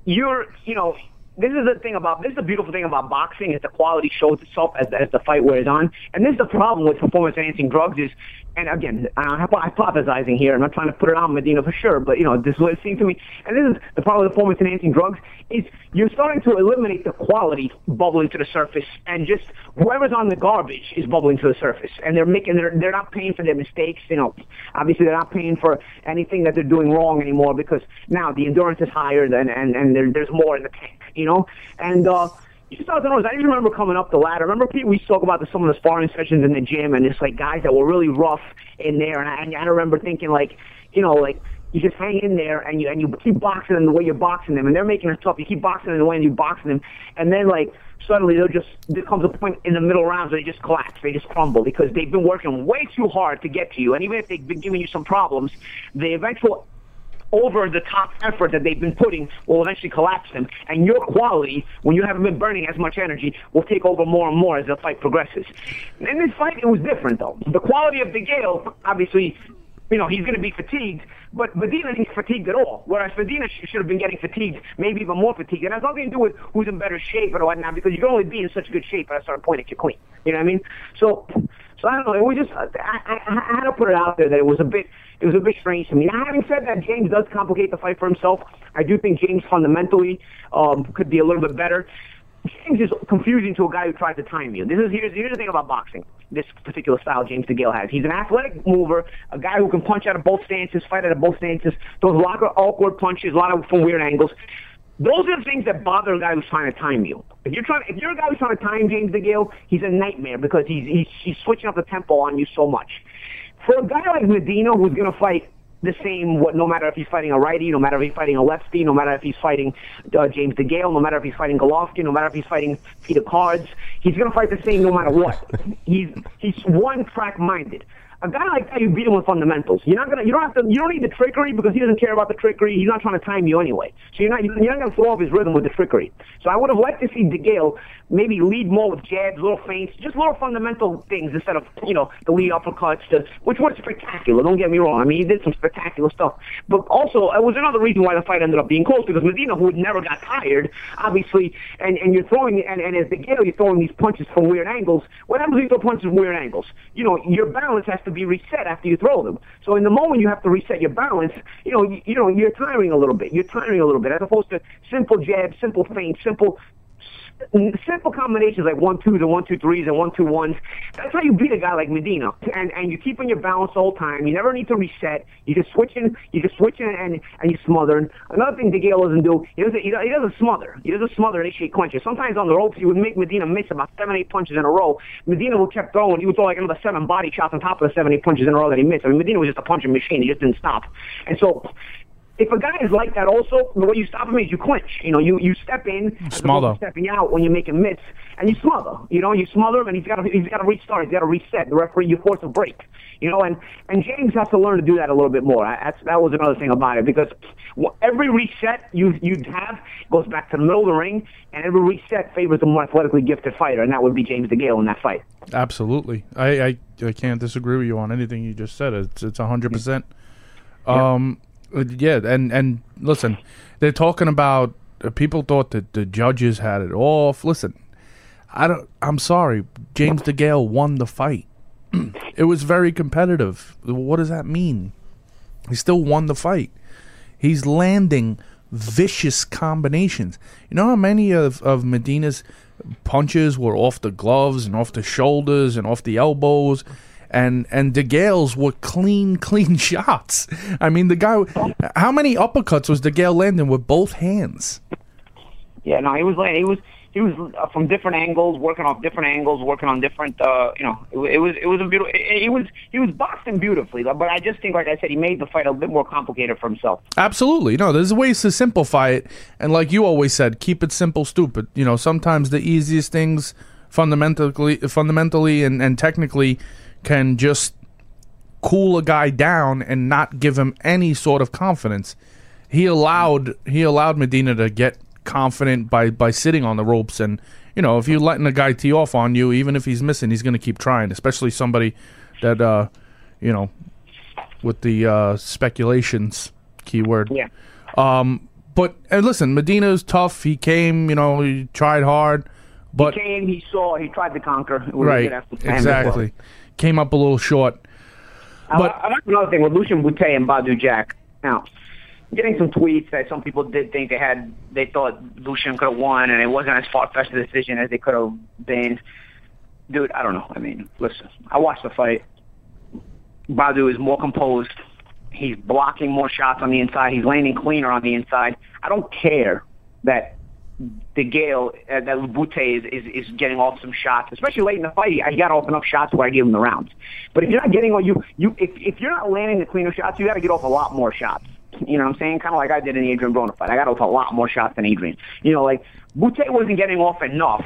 you're you know this is the thing about this is the beautiful thing about boxing is the quality shows itself as as the fight wears on, and this is the problem with performance enhancing drugs is and again, I'm hypothesizing here. I'm not trying to put it on Medina for sure, but you know, this is what it seems to me. And this is the problem with performance enhancing drugs is you're starting to eliminate the quality bubbling to the surface, and just whoever's on the garbage is bubbling to the surface, and they're making they're they're not paying for their mistakes. You know, obviously they're not paying for anything that they're doing wrong anymore because now the endurance is higher and and and there, there's more in the tank. You know, and. uh you just have to know. I even remember coming up the ladder. Remember, Pete, we spoke about the, some of the sparring sessions in the gym, and it's like guys that were really rough in there. And I, and I remember thinking, like, you know, like you just hang in there and you and you keep boxing them the way you're boxing them, and they're making it tough. You keep boxing them the way you're boxing them, and then like suddenly they'll just there comes a point in the middle rounds where they just collapse, they just crumble because they've been working way too hard to get to you, and even if they've been giving you some problems, the eventual over the top effort that they've been putting will eventually collapse them. And your quality, when you haven't been burning as much energy, will take over more and more as the fight progresses. In this fight, it was different though. The quality of DeGale, obviously, you know, he's going to be fatigued, but Medina isn't fatigued at all. Whereas Medina sh- should have been getting fatigued, maybe even more fatigued. And it has nothing to do with who's in better shape or whatnot, because you can only be in such good shape at a certain point that you're clean. You know what I mean? So, so I don't know. Was just I, I, I had to put it out there that it was a bit it was a bit strange to me. Now, having said that, James does complicate the fight for himself. I do think James fundamentally um, could be a little bit better. James is confusing to a guy who tries to time you. This is here's here's the thing about boxing. This particular style James DeGale has. He's an athletic mover, a guy who can punch out of both stances, fight out of both stances, throws a lot of awkward punches, a lot of from weird angles. Those are the things that bother a guy who's trying to time you. If you're trying, if you're a guy who's trying to time James DeGale, he's a nightmare because he's he's, he's switching up the tempo on you so much. For a guy like Medina who's going to fight the same, what, no matter if he's fighting a righty, no matter if he's fighting a lefty, no matter if he's fighting uh, James DeGale, no matter if he's fighting Golovkin, no matter if he's fighting Peter Cards, he's going to fight the same no matter what. he's he's one track minded. A guy like that, you beat him with fundamentals. You're not gonna, you don't have to, you don't need the trickery because he doesn't care about the trickery. He's not trying to time you anyway. So you're not, you're not gonna throw off his rhythm with the trickery. So I would have liked to see DeGale maybe lead more with jabs, little feints, just little fundamental things instead of, you know, the lead uppercuts, to, which was spectacular. Don't get me wrong. I mean, he did some spectacular stuff. But also, it was another reason why the fight ended up being close because Medina, who never got tired, obviously, and, and you're throwing, and, and as DeGale, you're throwing these punches from weird angles. What happens when you throw punches from weird angles? You know, your balance has to be reset after you throw them. So in the moment you have to reset your balance, you know, you, you know, you're tiring a little bit. You're tiring a little bit as opposed to simple jabs, simple feints, simple simple combinations like one twos and one two threes and one two ones. That's how you beat a guy like Medina. And and you keep on your balance whole time. You never need to reset. You just switch in. You just switch in and and you smother. And another thing DeGale doesn't do, he doesn't he doesn't, he doesn't smother. He doesn't smother and initiate clinches. Sometimes on the ropes he would make Medina miss about seven eight punches in a row. Medina would kept throwing. He would throw like another seven body shots on top of the seven eight punches in a row that he missed. I mean Medina was just a punching machine. He just didn't stop. And so if a guy is like that also, the way you stop him is you clinch. You know, you, you step in, Smother. stepping out when you make him miss, and you smother. You know, you smother him, and he's got to he's got to restart. He's got to reset. The referee, you force a break. You know, and and James has to learn to do that a little bit more. I- That's that was another thing about it because every reset you you have goes back to the middle of the ring, and every reset favors the more athletically gifted fighter, and that would be James DeGale in that fight. Absolutely. I, I, I can't disagree with you on anything you just said. It's it's a hundred percent. Um, yeah, and and listen, they're talking about uh, people thought that the judges had it off. Listen, I don't. I'm sorry, James DeGale won the fight. it was very competitive. What does that mean? He still won the fight. He's landing vicious combinations. You know how many of, of Medina's punches were off the gloves and off the shoulders and off the elbows? And and DeGale's were clean, clean shots. I mean, the guy. How many uppercuts was DeGale landing with both hands? Yeah, no, he was he was he was uh, from different angles, working off different angles, working on different. uh You know, it, it was it was a beautiful. It, it was he was boxing beautifully, but I just think, like I said, he made the fight a bit more complicated for himself. Absolutely. No, there's ways to simplify it. And like you always said, keep it simple, stupid. You know, sometimes the easiest things fundamentally fundamentally and, and technically can just cool a guy down and not give him any sort of confidence. He allowed he allowed Medina to get confident by by sitting on the ropes and you know, if you're letting a guy tee off on you, even if he's missing, he's going to keep trying, especially somebody that uh, you know, with the uh, speculations keyword. Yeah. Um, but and listen, Medina's tough. He came, you know, he tried hard, but he came, he saw, he tried to conquer. Right, exactly, came up a little short. Uh, but- I, I like another thing with Lucian Bute and Badou Jack. Now, getting some tweets that some people did think they had, they thought Lucian could have won, and it wasn't as far fetched a decision as they could have been. Dude, I don't know. I mean, listen, I watched the fight. Badou is more composed. He's blocking more shots on the inside. He's landing cleaner on the inside. I don't care that DeGale uh, that Bute is, is is getting off some shots, especially late in the fight. You got open up shots where I give him the rounds. But if you're not getting all you you if if you're not landing the cleaner shots, you got to get off a lot more shots. You know what I'm saying? Kind of like I did in the Adrian Broner fight. I got off a lot more shots than Adrian. You know, like Bute wasn't getting off enough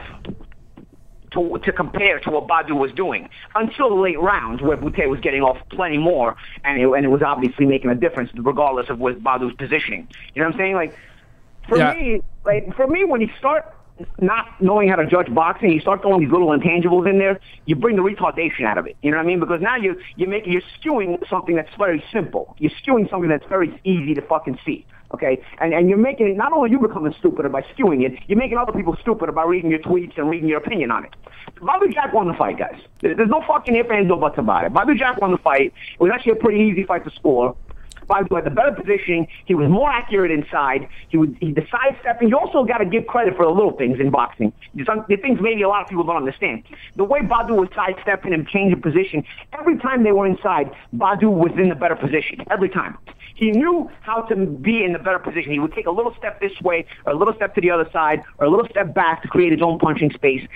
to to compare to what Badou was doing until the late rounds, where Bute was getting off plenty more, and it, and it was obviously making a difference regardless of what Badou's positioning. You know what I'm saying? Like for Yeah. me, like for me, when you start not knowing how to judge boxing, you start throwing these little intangibles in there, you bring the retardation out of it. You know what I mean? Because now you you make you're skewing something that's very simple. You're skewing something that's very easy to fucking see. Okay, and and you're making it not only you becoming stupider by skewing it, you're making other people stupider by reading your tweets and reading your opinion on it. Badou Jack won the fight, guys. There's no fucking if ands or buts about it. Badou Jack won the fight. It was actually a pretty easy fight to score. Bobby had the better positioning. He was more accurate inside. He was he the sidestepping. You also got to give credit for the little things in boxing. The things maybe a lot of people don't understand. The way Badou was sidestepping and changing position, every time they were inside, Badou was in the better position. Every time. He knew how to be in the better position. He would take a little step this way, or a little step to the other side, or a little step back to create his own punching space.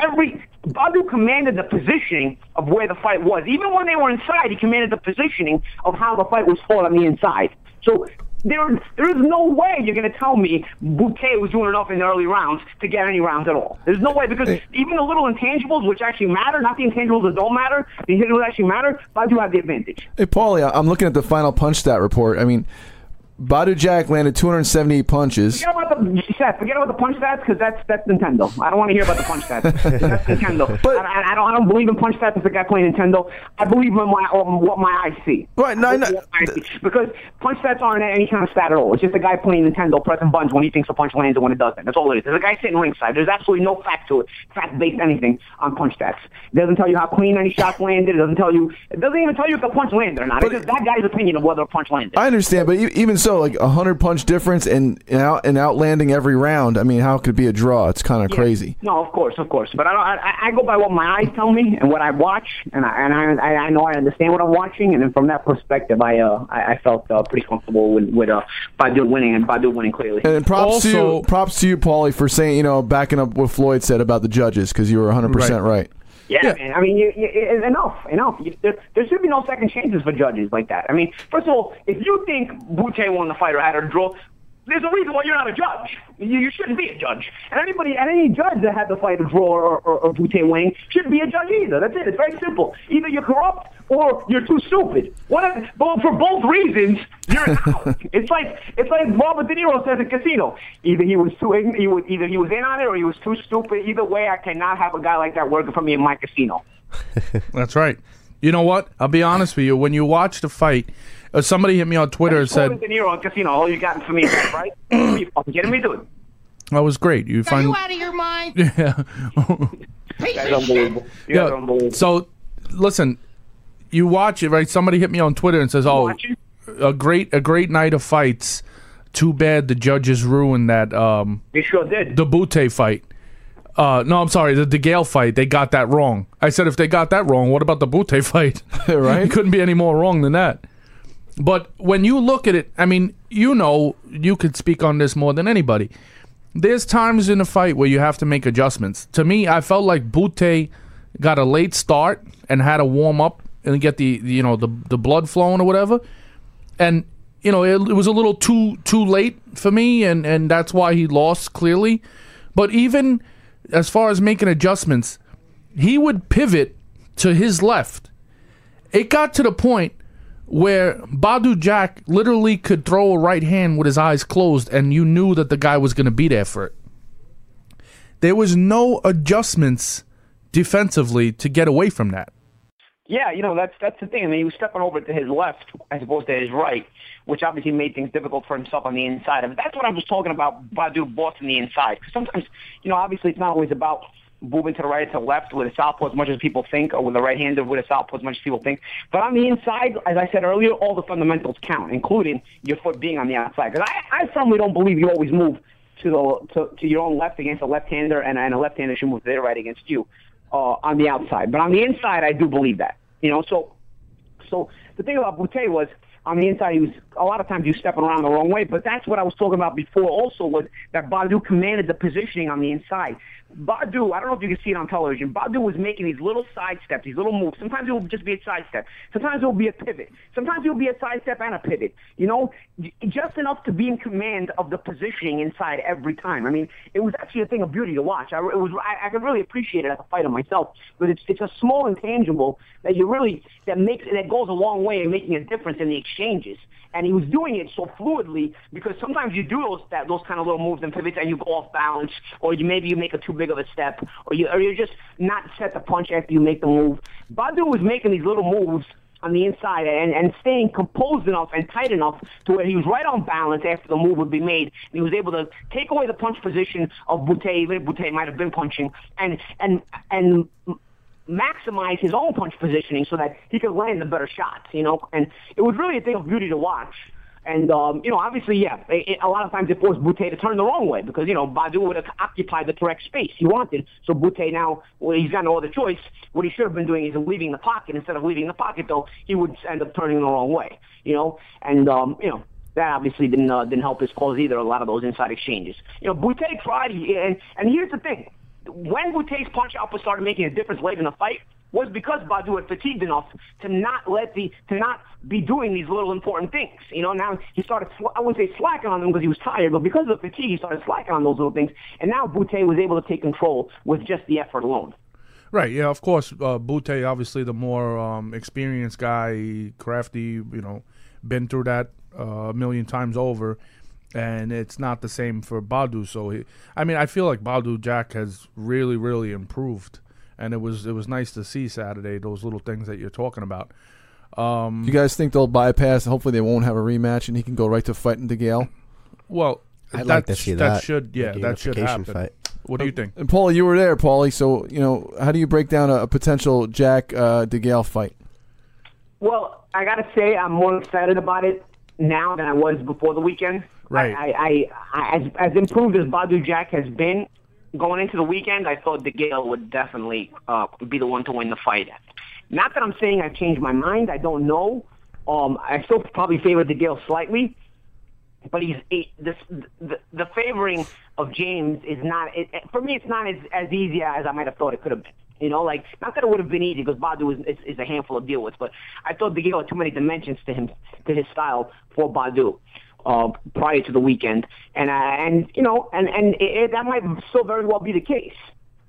Every Badou commanded the positioning of where the fight was. Even when they were inside, he commanded the positioning of how the fight was fought on the inside. So there, there is no way you're going to tell me Bute was doing enough in the early rounds to get any rounds at all. There's no way because even the little intangibles, which actually matter, not the intangibles that don't matter, the intangibles that actually matter, Badou had the advantage. Hey, Paulie, I'm looking at the final punch stat report. I mean, Badou Jack landed 278 punches. Forget about the Seth. Forget about the punch stats because that's that's Nintendo. I don't want to hear about the punch stats. that's Nintendo. But- I, I, don't. I don't believe in punch stats as a guy playing Nintendo. I believe in my um, what my eyes see. Right, no, no, believe what my eyes see. because punch stats aren't any kind of stat at all. It's just a guy playing Nintendo pressing buttons when he thinks a punch lands and when it doesn't. That's all it is. There's a guy sitting ringside. There's absolutely no fact to it, fact based anything on punch stats. It doesn't tell you how clean any shots landed. It doesn't tell you. It doesn't even tell you if the punch landed or not. But- it's just that guy's opinion of whether a punch landed. I understand, but even so, like a hundred punch difference and and, out, and outlanding every round. I mean, how could it be a draw? It's kind of Yeah. crazy. No, of course, of course. But I don't. I, I go by what my eyes tell me and what I watch, and I and I, I I know I understand what I'm watching, and then from that perspective, I uh I, I felt uh, pretty comfortable with with uh Badou winning and Badou winning clearly. And props to you, props to you, Paulie, for saying you know backing up what Floyd said about the judges because you were 100 percent Right. right. Yeah, Yeah. man. I mean, you, you, enough, enough. You, there, there should be no second chances for judges like that. I mean, first of all, if you think Bute won the fight or had a draw, there's a reason why you're not a judge. You, you shouldn't be a judge. And anybody, and any judge that had to fight a draw or, or, or Bute winning shouldn't be a judge either. That's it. It's very simple. Either you're corrupt or you're too stupid. One of, but for both reasons, you're out. it's like it's like Robert De Niro says in Casino. Either he was too he was either he was in on it or he was too stupid. Either way, I cannot have a guy like that working for me in my casino. That's right. You know what? I'll be honest with you. When you watch the fight, uh, somebody hit me on Twitter and said, De Niro in Casino. All you got for me, right? Are you fucking kidding me, dude? "That was great." You Are find you out of your mind? yeah. That's unbelievable. You guys unbelievable. So, listen, you watch it, right? Somebody hit me on Twitter and says, "Oh, a great, a great night of fights. Too bad the judges ruined that um, They sure did. the Bute fight." Uh, no, I'm sorry, the DeGale fight. They got that wrong. I said, if they got that wrong, what about the Bute fight? Right. it couldn't be any more wrong than that. But when you look at it, I mean, you know, you could speak on this more than anybody. There's times in a fight where you have to make adjustments. To me, I felt like Bute got a late start and had to warm up and get the you know the the blood flowing or whatever, and you know it, it was a little too too late for me, and and that's why he lost clearly. But even as far as making adjustments, he would pivot to his left. It got to the point where Badou Jack literally could throw a right hand with his eyes closed, and you knew that the guy was going to be there for it. There was no adjustments defensively to get away from that. Yeah, you know that's that's the thing. I mean, he was stepping over to his left as opposed to his right, which obviously made things difficult for himself on the inside. And that's what I was talking about. Badou bossing the inside. Because sometimes, you know, obviously it's not always about moving to the right to the left with a southpaw as much as people think, or with the right-hander with a southpaw as much as people think. But on the inside, as I said earlier, all the fundamentals count, including your foot being on the outside. Because I, I firmly don't believe you always move to the to, to your own left against a left-hander, and, and a left-hander should move to their right against you uh, on the outside. But on the inside, I do believe that. You know, so so the thing about Bute was on the inside, he was a lot of times was stepping around the wrong way. But that's what I was talking about before. Also, was that Badou commanded the positioning on the inside. Badou, I don't know if you can see it on television. Badou was making these little sidesteps, these little moves. Sometimes it will just be a sidestep. Sometimes it will be a pivot. Sometimes it will be a sidestep and a pivot. You know, just enough to be in command of the positioning inside every time. I mean, it was actually a thing of beauty to watch. I, it was, I, I could really appreciate it as a fighter myself. But it's it's a small intangible that you really that makes that goes a long way in making a difference in the exchanges and he was doing it so fluidly because sometimes you do those that, those kind of little moves and pivots and you go off balance, or you maybe you make a too big of a step, or you or you're just not set to punch after you make the move. Badou was making these little moves on the inside and, and staying composed enough and tight enough to where he was right on balance after the move would be made. And he was able to take away the punch position of Bute, even if Bute might have been punching, and and and maximize his own punch positioning so that he could land the better shots, you know. And it was really a thing of beauty to watch. And, um, you know, obviously, yeah, it, a lot of times it forced Bute to turn the wrong way because, you know, Badou would have occupied the correct space he wanted. So Bute now, well, he's got no other choice. What he should have been doing is leaving the pocket. Instead of leaving the pocket, though, he would end up turning the wrong way, you know. And, um, you know, that obviously didn't uh, didn't help his cause either. A lot of those inside exchanges. You know, Bute tried, and and here's the thing: when Bute's punch output started making a difference late in the fight was because Badou had fatigued enough to not let the to not be doing these little important things. You know, now he started I wouldn't say slacking on them because he was tired, but because of the fatigue, he started slacking on those little things. And now Bute was able to take control with just the effort alone. Right. Yeah. Of course, uh, Bute, obviously the more um, experienced guy, crafty. You know, been through that uh, a million times over and it's not the same for Badou. So he, I mean, I feel like Badou Jack has really, really improved, and it was it was nice to see Saturday those little things that you're talking about. Um, you guys think they'll bypass? Hopefully, they won't have a rematch, and he can go right to fighting DeGale. Well, I'd that like to see that. should yeah, that should happen. fight. What do you think? And Paulie, you were there, Paulie. So you know, how do you break down a, a potential Jack uh, DeGale fight? Well, I gotta say, I'm more excited about it now than I was before the weekend. Right. I, I, I, as, as improved as Badou Jack has been going into the weekend, I thought DeGale would definitely uh, be the one to win the fight. Not that I'm saying I've changed my mind. I don't know. Um, I still probably favor DeGale slightly, but he's he, this, the, the favoring of James is not it, for me. It's not as as easy as I might have thought it could have been. You know, like not that it would have been easy because Badou is, is, is a handful to deal with, but I thought DeGale had too many dimensions to him to his style for Badou uh, prior to the weekend, and uh, and you know, and and it, that might still very well be the case.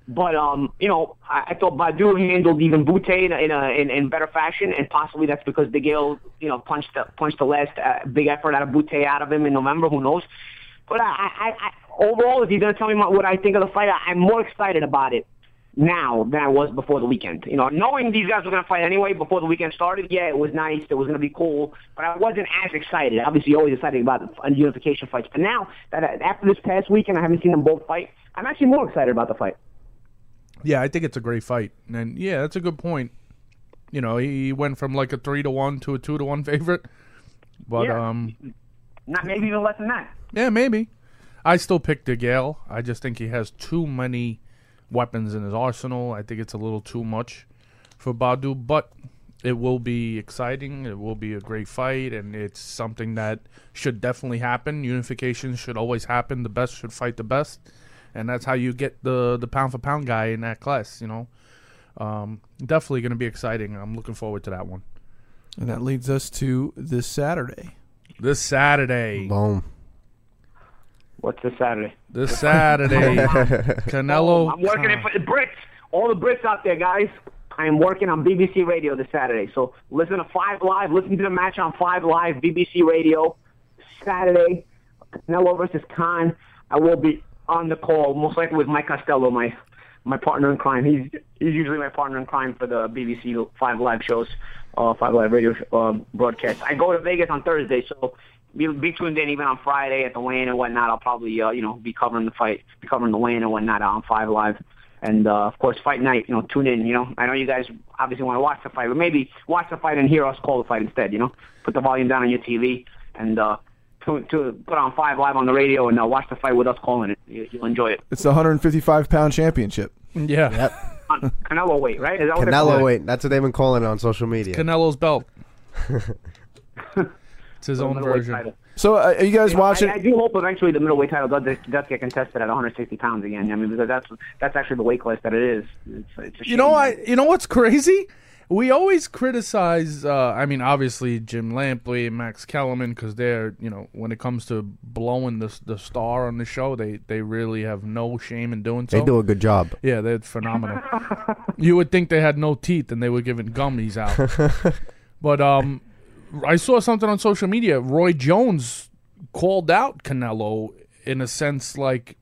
But um, you know, I, I thought Badou handled even Bute in a, in, a, in in better fashion, and possibly that's because DeGale, you know, punched the punched the last uh, big effort out of Bute out of him in November. Who knows? But I, I, I overall, if you're gonna tell me what I think of the fight, I, I'm more excited about it now than I was before the weekend. You know, knowing these guys were going to fight anyway before the weekend started, yeah, it was nice. It was going to be cool, but I wasn't as excited. Obviously, always excited about unification fights, but now that after this past weekend, I haven't seen them both fight. I'm actually more excited about the fight. Yeah, I think it's a great fight, and yeah, that's a good point. You know, he went from like a three to one to a two to one favorite, but Yeah. um, Not maybe even less than that. yeah, maybe. I still pick DeGale. I just think he has too many weapons in his arsenal. I think it's a little too much for Badou, but it will be exciting. It will be a great fight, and it's something that should definitely happen. Unification should always happen. The best should fight the best, and that's how you get the the pound for pound guy in that class. You know, um, definitely going to be exciting. I'm looking forward to that one And that leads us to this Saturday. this Saturday. Boom. What's this Saturday? This Saturday, Canelo. I'm working it for the Brits. All the Brits out there, guys. I am working on BBC Radio this Saturday. So listen to Five Live. Listen to the match on Five Live, BBC Radio, Saturday. Canelo versus Khan. I will be on the call, most likely with Mike Costello, my my partner in crime. He's he's usually my partner in crime for the BBC Five Live shows, uh, Five Live Radio uh, broadcast. I go to Vegas on Thursday, so be, be tuned in even on Friday at the weigh-in and whatnot. I'll probably uh, you know be covering the fight, be covering the weigh-in and whatnot on Five Live. And uh, of course, fight night. You know, tune in. You know, I know you guys obviously want to watch the fight, but maybe watch the fight and hear us call the fight instead. You know, put the volume down on your TV and uh, to, to put on five live on the radio and uh, watch the fight with us calling it. You, you'll enjoy it. It's the 155 pound championship. Yeah. On Canelo weight, right? Is that what they call Canelo, it? wait, that's what they've been calling it on social media. Canelo's belt. it's his own Middleweight version. title. So uh, are you guys You know, watching? I, I do hope eventually the middleweight title does, does get contested at 160 pounds again. I mean, because that's that's actually the weight class that it is. It's, it's a You know. I you know what's crazy? We always criticize. Uh, I mean, obviously Jim Lampley and Max Kellerman because they're you know when it comes to blowing the the star on the show, they they really have no shame in doing so. They do a good job. Yeah, they're phenomenal. you would think they had no teeth and they were giving gummies out. but um, I saw something on social media. Roy Jones called out Canelo in a sense like,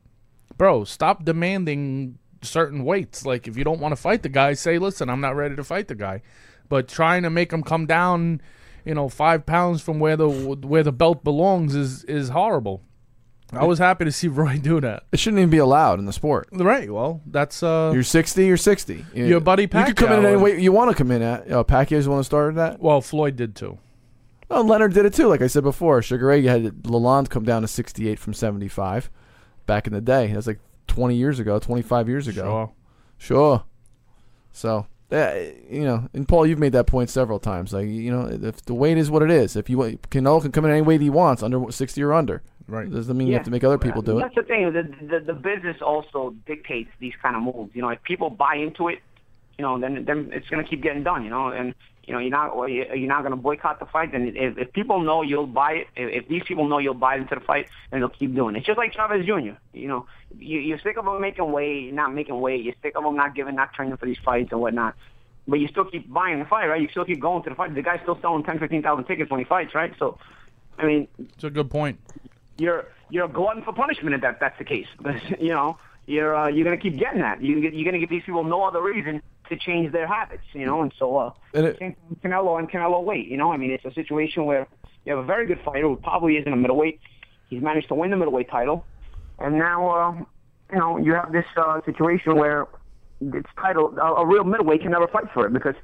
bro, stop demanding certain weights. Like, if you don't want to fight the guy, say, listen, I'm not ready to fight the guy. But trying to make him come down, you know, five pounds from where the where the belt belongs is is horrible. I was happy to see Roy do that. It shouldn't even be allowed in the sport. Right. Well, that's uh. You're 60, you're 60. You- Your buddy You could come in at any weight you want to come in at. Uh, Pacquiao's the one that started that. well, Floyd did too. Oh, Leonard did it too. Like I said before, Sugar Ray had Lalonde come down to 68 from 75 back in the day. That's like 20 years ago, 25 years ago. Sure. Sure. So, uh, you know, and Paul, you've made that point several times. Like, you know, if the weight is what it is, if you want, Canelo can come in any weight he wants, under 60 or under. Right. Doesn't mean you have to make other people do it. That's the thing. The, the the business also dictates these kind of moves. You know, if people buy into it, you know, then then it's going to keep getting done. You know, and you know, you're not you- you're not going to boycott the fight. Then if, if people know you'll buy it, if, if these people know you'll buy into the fight, then they'll keep doing it. It's just like Chavez Jr. You know, you, you're sick of him making weight, not making weight. You're sick of him not giving, not training for these fights and whatnot. But you still keep buying the fight, right? You still keep going to the fight. The guy's still selling ten, fifteen thousand tickets when he fights, right? So, I mean, It's a good point. you're you're a glutton for punishment if that that's the case. You know you're uh, you're gonna keep getting that. You you're gonna give these people no other reason to change their habits. You know, and so uh, And it- same thing with Canelo and Canelo weight. You know, I mean it's a situation where you have a very good fighter who probably isn't a middleweight. He's managed to win the middleweight title, and now uh, you know you have this uh, situation where it's title a, a real middleweight can never fight for it because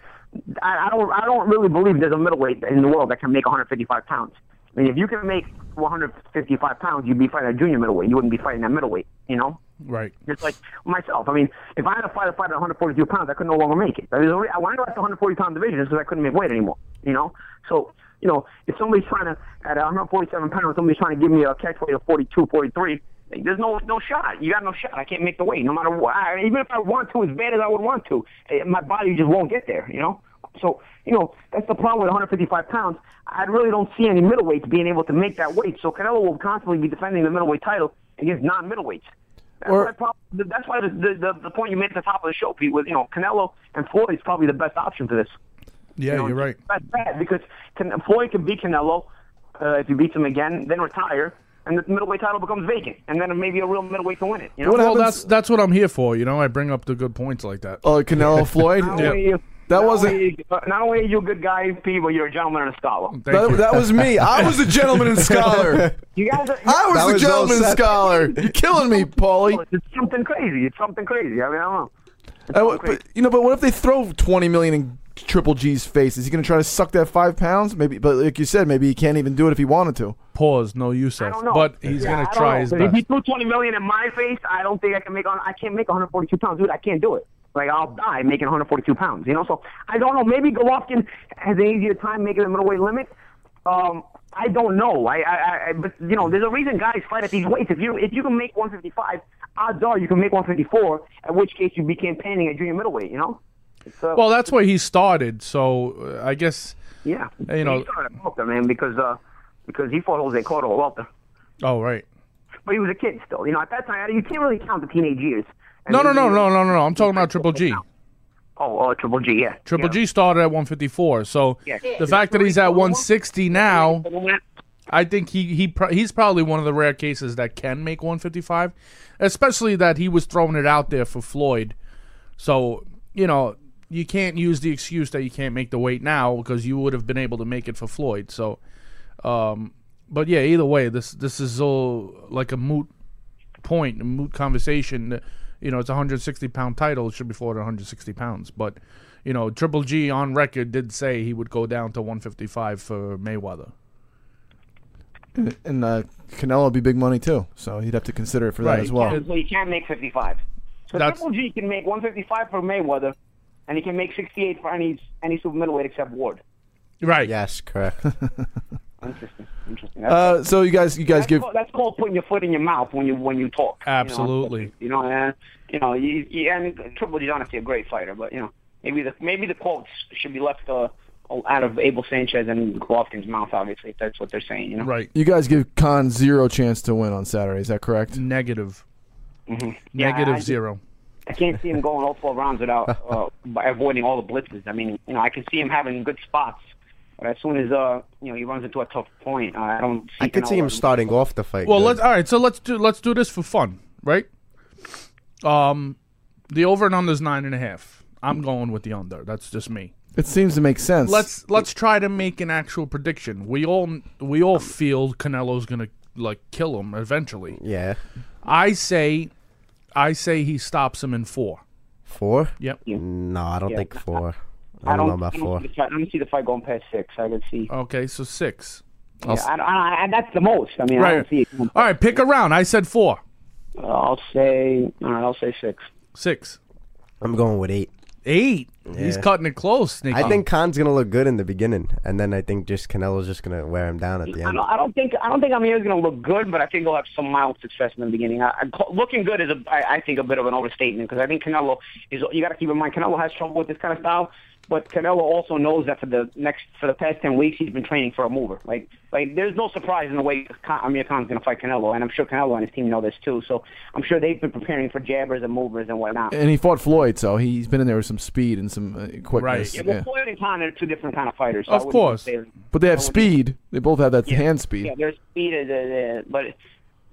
I, I don't I don't really believe there's a middleweight in the world that can make 155 pounds. I mean, if you can make 155 pounds, you'd be fighting a junior middleweight. You wouldn't be fighting that middleweight. You know, Right. just like myself. I mean, if I had to fight a fight at 142 pounds, I could no longer make it. There's a re- I wanted to at the 140 pound division because I couldn't make weight anymore. You know, so you know, if somebody's trying to at 147 pounds, somebody's trying to give me a catch weight of 42, 43. There's no no shot. You got no shot. I can't make the weight, no matter what. I, even if I want to, as bad as I would want to, eh, my body just won't get there. You know. So you know that's the problem with 155 pounds. I really don't see any middleweights being able to make that weight. So Canelo will constantly be defending the middleweight title against non-middleweights. That's, Or- why prob- that's why the, the, the, the point you made at the top of the show, Pete, was you know Canelo and Floyd is probably the best option for this. Yeah, You know, you're right. That's bad because can, Floyd can beat Canelo uh, if he beats him again, then retire, and the middleweight title becomes vacant, and then maybe a real middleweight can win it. You know, Well, happens- that's that's what I'm here for. You know, I bring up the good points like that. Oh, Canelo Floyd? Not only are you- That not wasn't- only you- not only are you a good guy, P, but you're a gentleman and a scholar. Thank That, you. that was me. I was a gentleman and scholar. You guys, are, I was a was gentleman and scholar. You're killing me, Paulie. it's something crazy. It's something crazy. I mean, I don't know. Uh, something crazy. but, you know, but what if they throw twenty million in Triple G's face? Is he going to try to suck that five pounds? Maybe, but like you said, maybe he can't even do it if he wanted to. Pause. No use I of. don't know. But he's Yeah, gonna try know. his 'Cause If he threw 20 million in my face, I don't think I can make on. I can't make 142 pounds, dude. I can't do it. Like I'll die making 142 pounds. You know, so I don't know. Maybe Golovkin has an easier time making the middleweight limit. Um, I don't know. I, I, I, but you know, there's a reason guys fight at these weights. If you if you can make 155, odds are you can make 154. At which case you be campaigning at junior middleweight. You know. Uh, Well, that's where he started. So uh, I guess. yeah. you know- he started at welter, man, because uh, because he fought Jose Cotto at welter. Oh right. But he was a kid still. You know, at that time, you can't really count the teenage years. No, no, no, no, no, no, no. I'm talking about Triple G. Oh, oh, Triple G, yeah. Triple. G started at 154. So the fact that he's at 160 now, I think he he he's probably one of the rare cases that can make 155, especially that he was throwing it out there for Floyd. So you know you can't use the excuse that you can't make the weight now because you would have been able to make it for Floyd. So, um, but yeah, either way, this this is all like a moot point, a moot conversation. You know, it's a 160 pound title. It should be fought at 160 pounds. But, you know, Triple G on record did say he would go down to 155 for Mayweather. And, and uh, Canelo would be big money too, so he'd have to consider it for Right. that as well. So he can't make 55. So That's- Triple G can make 155 for Mayweather, and he can make 68 for any any super middleweight except Ward. Right. Yes, correct. Interesting. Interesting. That's, Uh, so you guys, you guys that's, give called, that's called putting your foot in your mouth when you when you talk. you know? Absolutely. You know, and you know, you, you, and Triple G's honestly a great fighter, but you know, maybe the maybe the quotes should be left uh, out of Abel Sanchez and Golovkin's mouth. Obviously, if that's what they're saying. You know. Right. you guys give Khan zero chance to win on Saturday. Is that correct? Negative. Mm-hmm. Yeah, I- zero. I can't see him going all four rounds without uh, by avoiding all the blitzes. I mean, you know, I can see him having good spots, but as soon as uh, you know, he runs into a tough point, uh, I don't. See I could see him Canelo- starting off the fight. Well, good. let's all right. So let's do let's do this for fun, right? Um, the over and under is nine and a half. I'm going with the under. That's just me. It seems to make sense. Let's let's try to make an actual prediction. We all we all feel Canelo's gonna like kill him eventually. yeah, I say, I say he stops him in four. four. Yep. No, I don't Yeah. think four. I I don't don't, know about I don't four. see the fight- I don't see the fight going past six. I can see. Okay, so six. Yeah, I, I, I, that's the most. I mean, I don't see it. All right, pick a round. I said four. Uh, I'll say. All right, I'll say six. Six. I'm going with eight. Eight. He's cutting it close. Sneaky. I think Khan's gonna look good in the beginning, and then I think just Canelo's just gonna wear him down at the I end. don't, I don't think I don't think Amir's going to look good, but I think he'll have some mild success in the beginning. I, I, looking good is a, I, I think a bit of an overstatement because I think Canelo is. You got to keep in mind Canelo has trouble with this kind of style, but Canelo also knows that for the next for the past ten weeks he's been training for a mover. Like like there's no surprise in the way Khan, Amir Khan's going to fight Canelo, and I'm sure Canelo and his team know this too. So I'm sure they've been preparing for jabbers and movers and whatnot. and he fought Floyd, so he's been in there with some speed and some uh, quickness. Right. Yeah, well, Yeah. Floyd and Khan are two different kind of fighters. so Of course. But they have speed. They both have that hand speed. Yeah, their speed is, uh, but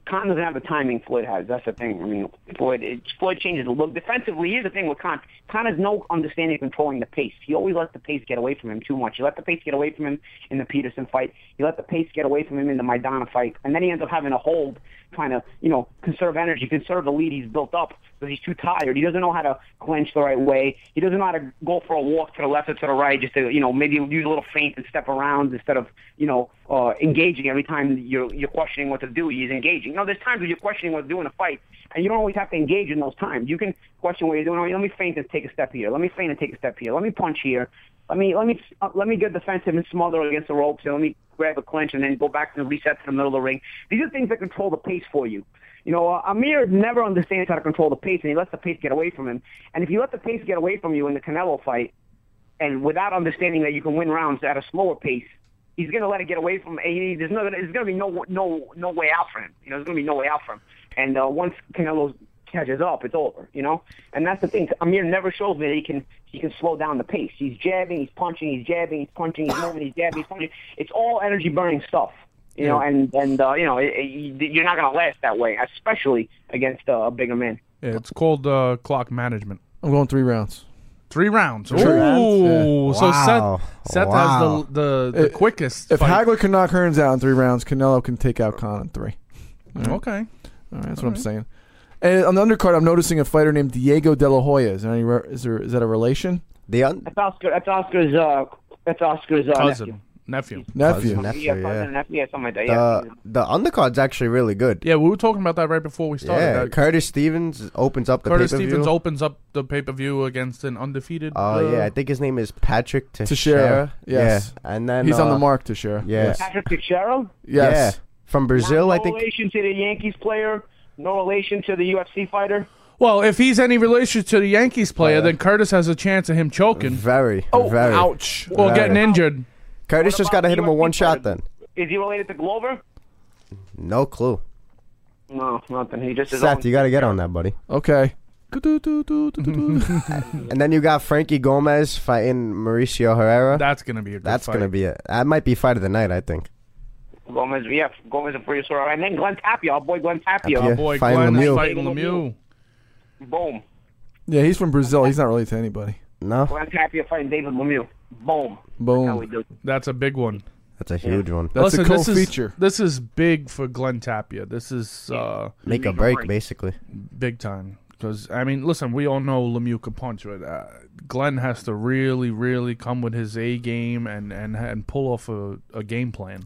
Khan doesn't have the timing Floyd has. That's the thing. I mean, Floyd it, Floyd changes a look defensively. Here's the thing with Khan. Khan has no understanding of controlling the pace. He always lets the pace get away from him too much. He let the pace get away from him in the Peterson fight. He let the pace get away from him in the Maidana fight, and then he ends up having to hold, trying to you know conserve energy, conserve the lead he's built up because he's too tired. He doesn't know how to clinch the right way. He doesn't know how to go for a walk to the left or to the right, just to you know maybe use a little feint and step around instead of you know uh, engaging every time you're you're questioning what to do. He's engaging. You know, there's times where you're questioning what to do in a fight, and you don't always have to engage in those times. You can question what you're doing. Let me feint and take a step here. Let me feint and take a step here. Let me punch here. Let me let me uh, let me get defensive and smother against the ropes, and let me grab a clinch and then go back to the reset to the middle of the ring. These are things that control the pace for you. You know, Amir never understands how to control the pace, and he lets the pace get away from him. And if you let the pace get away from you in the Canelo fight, and without understanding that you can win rounds at a slower pace, he's going to let it get away from. He, there's no, there's going to be no, no, no way out for him. You know, there's going to be no way out for him. And uh, once Canelo catches up, it's over. You know, and that's the thing. Amir never shows me that he can, he can slow down the pace. He's jabbing, he's punching, he's jabbing, he's punching, he's moving, he's jabbing, he's punching. It's all energy burning stuff. You know, and and uh, you know, it, it, you're not going to last that way, especially against uh, a bigger man. Yeah, it's called uh, clock management. I'm going three rounds. Three rounds. Ooh, rounds? so Wow. Seth Seth Wow. has the the, the If- quickest. If fight. Hagler can knock Hearns out in three rounds, Canelo can take out Khan in three. okay, All right, that's what I'm saying. And on the undercard, I'm noticing a fighter named Diego De La Hoya. Is there any? Re- is there? Is that a relation? The un- That's Oscar. That's Oscar's. Uh, that's Oscar's uh, cousin, nephew. Nephew. Cousin, nephew, Yeah, yeah. cousin, nephew, yeah, something like that. the Yeah. the undercard's actually really good. Yeah, we were talking about that right before we started. Yeah, That Curtis Stevens opens up the Curtis pay per view. Stevens opens up the pay per view against an undefeated. Oh uh, yeah, I think his name is Patrick Teixeira. Teixeira, yes. Yeah, and then He's on uh, the mark to share. yeah. Patrick Teixeira. Yes. Yeah, from Brazil, no I think. No relation to the Yankees player. No relation to the UFC fighter. Well, if he's any relation to the Yankees player, Player. then Curtis has a chance of him choking Very, Oh, very. ouch. or Very. getting injured. Curtis just got to hit him with one shot. player? Then Is he related to Glover? no clue. No, nothing. He just his Seth, you got to get on that, buddy. Okay. And then you got Frankie Gomez fighting Mauricio Herrera. That's gonna be a good That's fight. gonna be it. That might be fight of the night, I think. Gomez, yeah, Gomez and pretty sure. And then Glenn Tapia, our boy Glenn Tapia. Tapia. boy Fighting Glenn Lemieux. fighting Lemieux. Boom. Yeah, he's from Brazil. He's not related to anybody. No, Glenn Tapia fighting David Lemieux. Boom. Boom. How we do. That's a big one. that's a huge one. That's Listen, a this is co-feature. this is big for Glenn Tapia. This is uh, Make a break, basically. big time. Because I mean, listen, we all know Lemieux can punch, but uh, Glenn has to really, really come with his A game and and and pull off a, a game plan.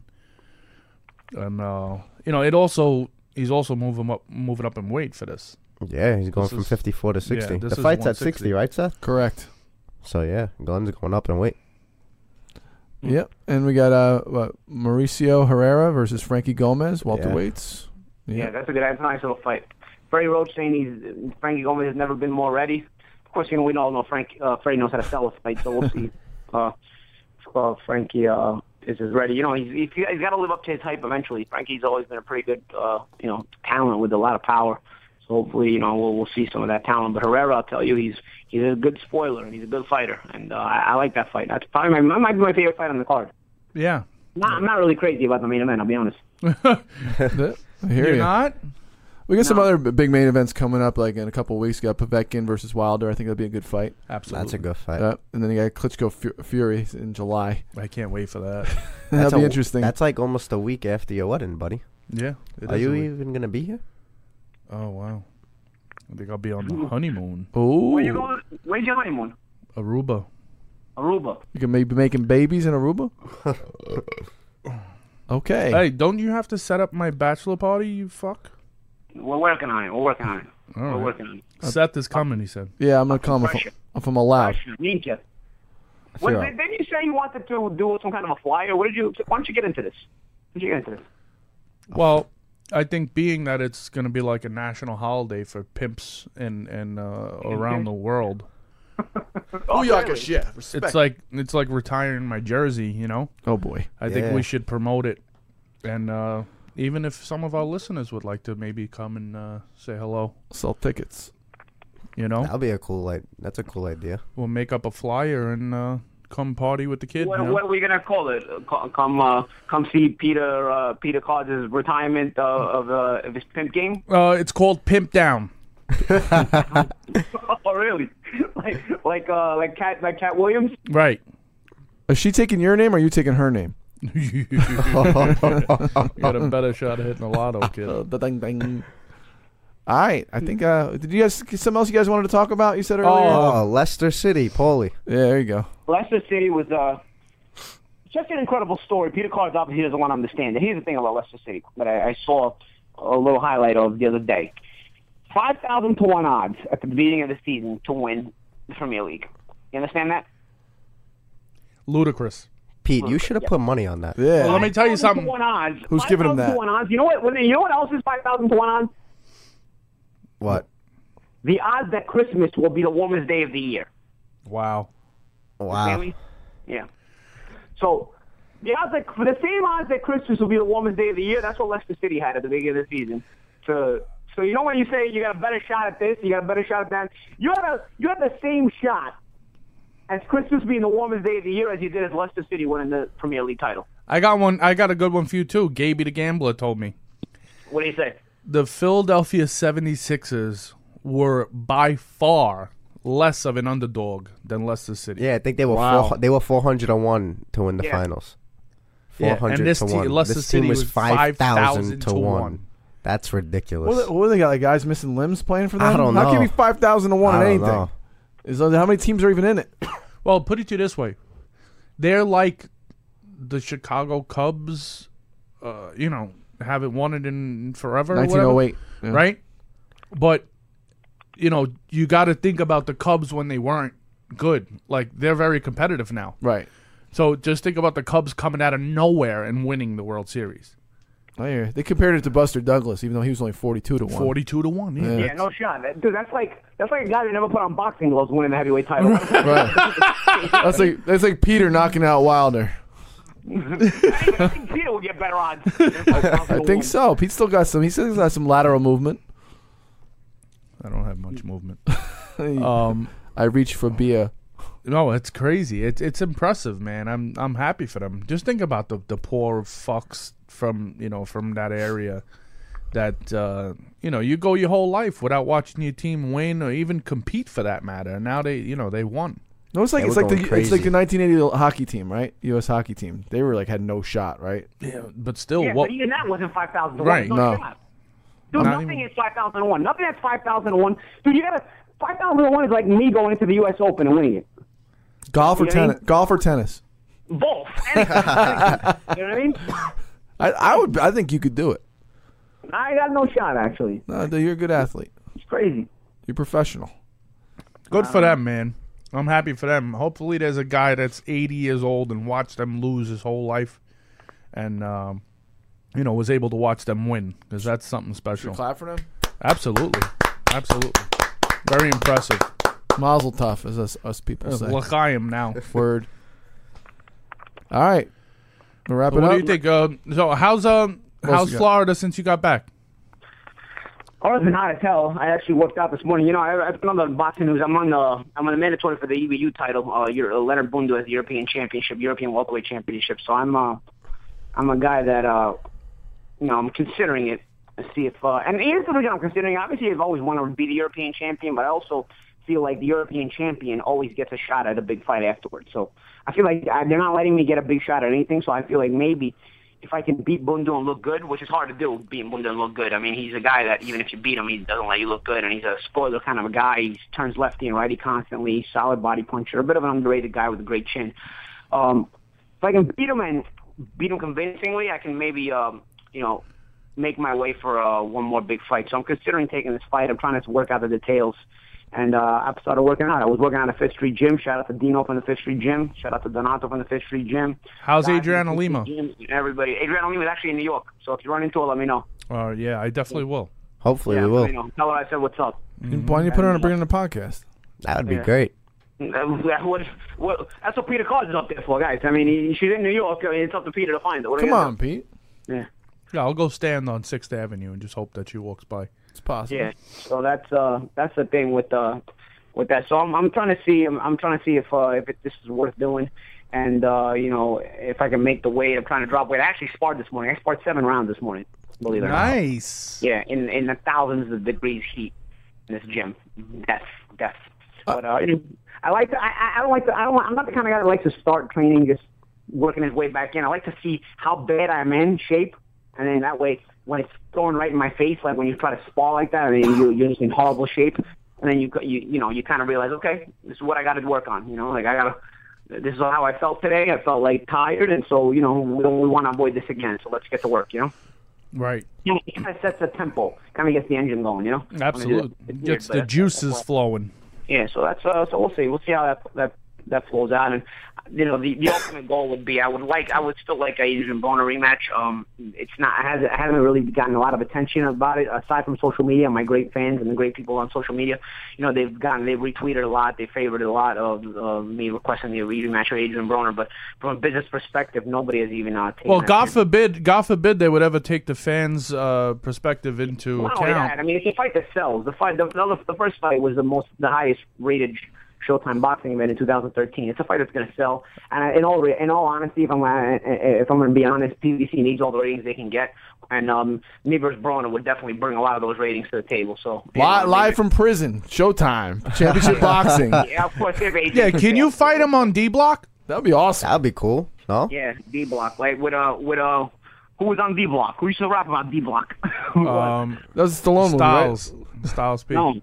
And uh, you know, it also he's also moving up, moving up in weight for this. Yeah, he's going This from is- 54 to 60. this the fight's at 60, right, Seth? Correct. So yeah, Glenn's going up in weight. Yep. And we got uh what, Mauricio Herrera versus Frankie Gomez, welterweights. Yeah, that's a good. That's a nice little fight. Freddie Roach saying he's Frankie Gomez has never been more ready. Of course, you know we all know Frank. Uh, Freddie knows how to sell a fight, so we'll see. Uh, if, uh, Frankie uh, is as ready. You know, he's he's, he's got to live up to his hype eventually. Frankie's always been a pretty good, uh, you know, talent with a lot of power. So hopefully, you know, we'll we'll see some of that talent. But Herrera, I'll tell you, he's he's a good spoiler and he's a good fighter, and uh, I, I like that fight. That's probably my that might be my favorite fight on the card. Yeah, Not, I'm not really crazy about the main event. I'll be honest. I hear you're you. not. We got some other big main events coming up, like in a couple of weeks. We got Povetkin versus Wilder. I think that'll be a good fight. Absolutely, That's a good fight. Uh, and then you got Klitschko Fury in July. I can't wait for that. That'll That's be a- interesting. That's like almost a week after your wedding, buddy. yeah, Are you even gonna be here? Oh wow, I think I'll be on the honeymoon. Ooh, Where you going? Where's your honeymoon? Aruba. Aruba. you can maybe be making babies in Aruba. okay. Hey, don't you have to set up my bachelor party? You fuck. We're working on it. We're working on it. All We're right. working on it. Uh, Seth is coming. He said. Yeah, I'm gonna come if, pressure. if I'm allowed. Ninja. What, Sure. did, didn't you say you wanted to do some kind of a flyer? What did you? Why don't you get into this? Why don't you get into this? Well, I think being that it's going to be like a national holiday for pimps and and uh, around the world, Oh, yeah, yeah. Respect. it's like it's like retiring my jersey. You know, oh boy. I think Yeah. we should promote it, and uh, even if some of our listeners would like to maybe come and uh, say hello, Sell tickets. you know, That'll be a cool like. That's a cool idea. we'll make up a flyer and uh, come party with the kid. What, you know? what are we gonna call it? Uh, Come, uh, come see Peter. Uh, Peter Cards' retirement uh, of uh, of his pimp game. Uh, it's called Pimp Down. oh, really? like, like, uh, like Katt, like Katt Williams. Right. Is she taking your name or are you taking her name? you got a better shot of hitting a lotto, kid. Uh, the ding ding. All right. I think. Uh, did you guys something else you guys wanted to talk about? You said earlier. Oh, Leicester City, Paulie. Yeah, there you go. Leicester City was uh, just an incredible story. Peter Cards obviously doesn't want to understand it. Here's the thing about Leicester City that I, I saw a little highlight of the other day. 5,000 to 1 odds at the beginning of the season to win the Premier League. You understand that? Ludicrous. Pete, you should have put money on that. Yeah. Well, let me tell you something. 1 odds. Who's giving him 5,000 that? To 1 odds. You know what? You know what else is 5,000 to 1 odds? What? The odds that Christmas will be the warmest day of the year. Wow. Wow. Really? Yeah. So the odds that the same odds that Christmas will be the warmest day of the year, that's what Leicester City had at the beginning of the season. So so you know when you say you got a better shot at this, you got a better shot at that, you have a you have the same shot as Christmas being the warmest day of the year as you did as Leicester City winning the Premier League title. I got one. I got a good one for you too. Gaby the gambler told me What do you say? The Philadelphia 76ers were by far less of an underdog than Leicester City. Yeah, I think they were Wow. four, they were four hundred and one to win the Yeah. finals. Yeah, and this to te- one. Leicester this City team was was five 5,000 thousand to to one. one. That's ridiculous. What, what do they got? Like guys missing limbs playing for them? I don't How can know. you be five thousand to one I in don't anything? know. Is how many teams are even in it? Well, put it to you this way: they're like the Chicago Cubs. Uh, you know, haven't won it in forever. or whatever, oh eight. Yeah. right? But you know, you got to think about the Cubs when they weren't good. Like they're very competitive now. Right. So just think about the Cubs coming out of nowhere and winning the World Series. I hear. you. They compared it to Buster Douglas, even though he was only forty-two to one. Forty-two to one. Yeah. Yeah. Yeah, no shot. That, dude, that's like that's like a guy that never put on boxing gloves winning the heavyweight title. Right. that's like that's like Peter knocking out Wilder. I think Peter will get better odds. I think so. Pete still got some. He still got some lateral movement. I don't have much movement. um, I reach for beer. no, it's crazy. It's it's impressive, man. I'm I'm happy for them. Just think about the the poor fucks from you know from that area that uh, you know you go your whole life without watching your team win or even compete for that matter. And now they you know they won. No, it's like They it's were like the going it's like crazy. the 1980 hockey team, right? U.S. hockey team. They were like had no shot, right? Yeah, but still, Yeah, what? but even that wasn't five thousand. Right, No, no. shot. Dude, Not nothing even- is five thousand to one. Nothing that's five thousand to one. Dude, you gotta five thousand to one is like me going into the U.S. Open and winning it. Golf or You know what I tennis? Golf or tennis? Both. You know what I mean? I, I would. I think you could do it. I got no shot actually. No, you're a good athlete. It's crazy. You're professional. Good for um, them, man. I'm happy for them. Hopefully, there's a guy that's 80 years old and watched them lose his whole life, and um, you know was able to watch them win because that's something special. Clap for them. Absolutely, absolutely, very impressive. Mazel tov, as us, us people say. L'chaim now. Word. All right. We'll wrap So it what up. do you think? Uh, so how's um how's? Florida since you got back? It's been hot as hell. I actually worked out this morning. You know, I, I've been on the boxing news. I'm on the I'm on the mandatory for the EBU title. Uh, Euro- Leonard Bundu has the European Championship, European welterweight championship. So I'm uh, I'm a guy that uh, you know, I'm considering it to see if. Uh, and here's reason I'm considering. Obviously, I've always wanted to be the European champion, but I also feel like the European champion always gets a shot at a big fight afterwards. So I feel like uh, they're not letting me get a big shot at anything. So I feel like maybe if I can beat Bundu and look good, which is hard to do, beating Bundu and look good. I mean, he's a guy that even if you beat him, he doesn't let you look good, and he's a spoiler kind of a guy. He turns lefty and righty constantly, solid body puncher, a bit of an underrated guy with a great chin. Um, if I can beat him and beat him convincingly, I can maybe, um, you know, make my way for uh, one more big fight. So I'm considering taking this fight. I'm trying to work out the details. And uh, I've started working out. I was working out at Fifth Street Gym. Shout out to Dino from the Fifth Street Gym. Shout out to Donato from the Fifth Street Gym. How's Guys Adriana from the Fifth Lima? Gym, Everybody. Adriana Lima is actually in New York. So if you run into her, let me know. Uh, yeah, I definitely will. Hopefully yeah, we will. me know. Tell her I said what's up. Why don't you put her on and bring her on the podcast? That would be Yeah. great. What, what, that's what Peter Cards is up there for, guys. I mean, he, she's in New York. I mean, it's up to Peter to find her. What Come you gonna on, Pete. Yeah. Yeah, I'll go stand on Sixth Avenue and just hope that she walks by. It's possible. Yeah. So that's uh that's the thing with uh with that. So I'm I'm trying to see I'm, I'm trying to see if uh if it, this is worth doing, and uh you know if I can make the weight. I'm trying to drop weight. I actually sparred this morning. I sparred seven rounds this morning. Believe it or not. Nice. Yeah, in in the thousands of degrees heat in this gym. Death, death. But uh, I like to. I, I- I don't like to. I don't. I'm not the kind of guy that likes to start training just working his way back in. I like to see how bad I'm in shape, and then that way when it's thrown right in my face, like when you try to spar like that, I mean you, you're just in horrible shape, and then you you you know you kind of realize, okay, this is what I got to work on. You know, like I got to. This is how I felt today. I felt like tired, and so you know we we want to avoid this again. So let's get to work. You know Right. you know, it kind of sets a tempo, kind of gets the engine going, you know. Absolutely. Gets the juices flowing. Yeah, so that's uh, so we'll see. We'll see how that that that flows out. And you know, the the ultimate goal would be I would like I would still like a Adrian Broner rematch. Um, it's not it hasn't it hasn't really gotten a lot of attention about it aside from social media. My great fans and the great people on social media, you know, they've gotten they've retweeted a lot, they favored a lot of uh, me requesting the rematch with Adrian Broner. But from a business perspective, nobody has even uh, taken Well, God forbid, God forbid they would ever take the fans' uh, perspective into only account. that, I mean, it's a fight that sells. The fight, the, the, the first fight was the most, the highest rated Showtime boxing event in 2013. It's a fight that's going to sell. And in all, re- in all honesty, if I'm, uh, if I'm going to be honest, PBC needs all the ratings they can get, and um, me versus Broner would definitely bring a lot of those ratings to the table. So you Li- know, live from prison, Showtime, Championship Boxing. yeah, of course. If Adrian Yeah, can you fight him on D block? That would be awesome. That would be cool. No? Yeah, D Block, like with uh, with uh, who was on D Block? Who used to rap about D Block? Um, That was a Stallone movie, right? Styles, Styles P, no,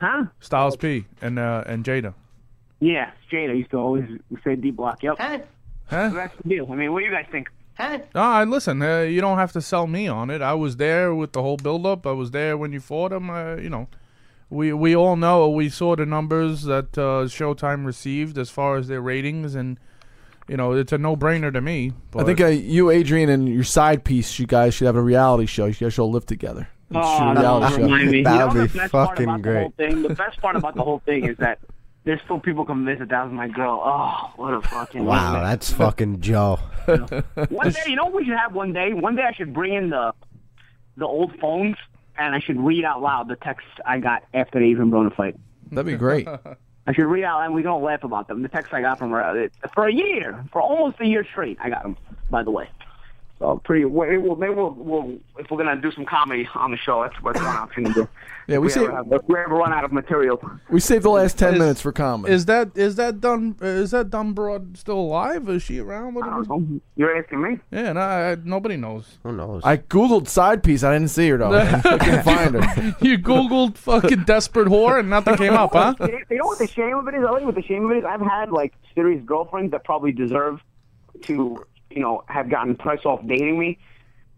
huh? Styles P, and uh, and Jada. Yeah, Jada used to always say D Block. Yep. Huh? That's the deal. I mean, what do you guys think? No, I listen. Uh, you don't have to sell me on it. I was there with the whole build-up. I was there when you fought him. Uh, you know, we we all know we saw the numbers that uh, Showtime received as far as their ratings, and you know it's a no-brainer to me. But I think uh, you, Adrian, and your side piece, you guys should have a reality show. You guys should all live together. And shoot a Oh, reality don't show. remind me. That You would be best part fucking about The, great. thing? the best part about the whole thing is that there's still people convinced that that was my girl. Oh, what a fucking Wow, that's fucking Joe. One day, you know what we should have one day? One day I should bring in the the old phones and I should read out loud the texts I got after they the blown Broner fight. That'd be great. I should read out and we don't laugh about them. The texts I got from her uh, for a year, for almost a year straight. I got them, by the way. So pretty. Maybe we'll, maybe we'll, we'll if we're gonna do some comedy on the show, that's what's one option to do. Yeah, we If say- ever have- if we ever run out of material. We saved the last ten Is- minutes for comedy. Is that is that done? Is that dumb broad still alive? Is she around? What, I don't know. You're asking me? Yeah, no, I, nobody knows. Who knows? I googled side piece. I didn't see her though. I couldn't find her. You googled fucking desperate whore and nothing came up, huh? You know what the shame of it is? I tell you what the shame of it is. I've had like serious girlfriends that probably deserve to, you know, have gotten press off dating me.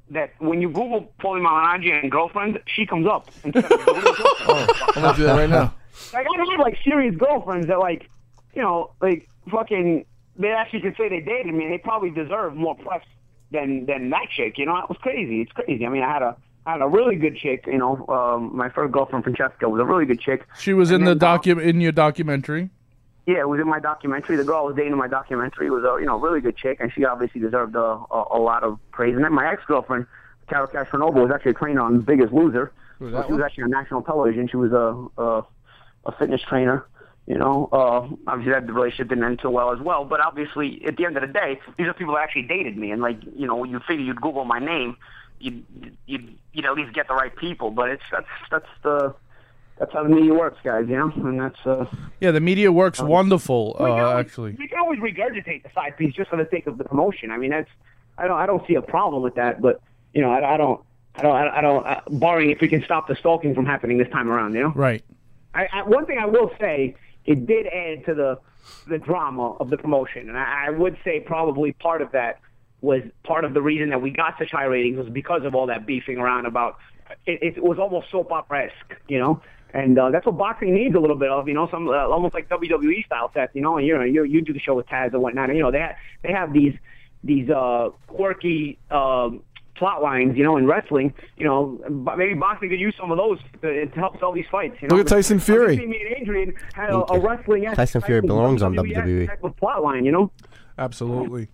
That when you Google Paulie Malignaggi and girlfriend, she comes up. instead of Google girlfriend. I'm gonna do that right now. Like I've like serious girlfriends that like, you know, like fucking. They actually could say they dated me, and they probably deserve more press than than that chick. You know, it was crazy. It's crazy. I mean, I had a I had a really good chick. You know, um, my first girlfriend, Francesca, was a really good chick. She was in And the then, uh, docu in your documentary. Yeah, it was in my documentary. The girl I was dating in my documentary was a you know really good chick, and she obviously deserved a, a, a lot of praise. And then my ex girlfriend, Carol Castronuova, was actually a trainer on Biggest Loser. So she was actually on national television. She was a a, a fitness trainer. You know, uh, obviously that relationship didn't end too well as well. But obviously, at the end of the day, these are people that actually dated me, and like you know, you figure you'd Google my name, you'd you'd you'd at least get the right people. But it's that's that's the that's how the media works, guys. You know, and that's uh. Yeah, the media works wonderful. We Uh, always- actually, we can always regurgitate the side piece just for the sake of the promotion. I mean, that's I don't I don't see a problem with that, but you know, I, I don't I don't I don't uh, barring if we can stop the stalking from happening this time around. You know, right? I, I, one thing I will say, it did add to the the drama of the promotion, and I, I would say probably part of that was part of the reason that we got such high ratings was because of all that beefing around about. It, it was almost soap opera esque, you know. And uh, that's what boxing needs a little bit of, you know, some uh, almost like WWE style sets, you know. And you know, you you do the show with Taz and whatnot, and you know they ha- they have these these uh, quirky um, plot lines, you know, in wrestling. You know, maybe boxing could use some of those to, to help sell these fights. You know? Look at Tyson Fury. Me and Adrian had a, a wrestling. Tyson Fury belongs on WWE. type of plot line, you know. Absolutely.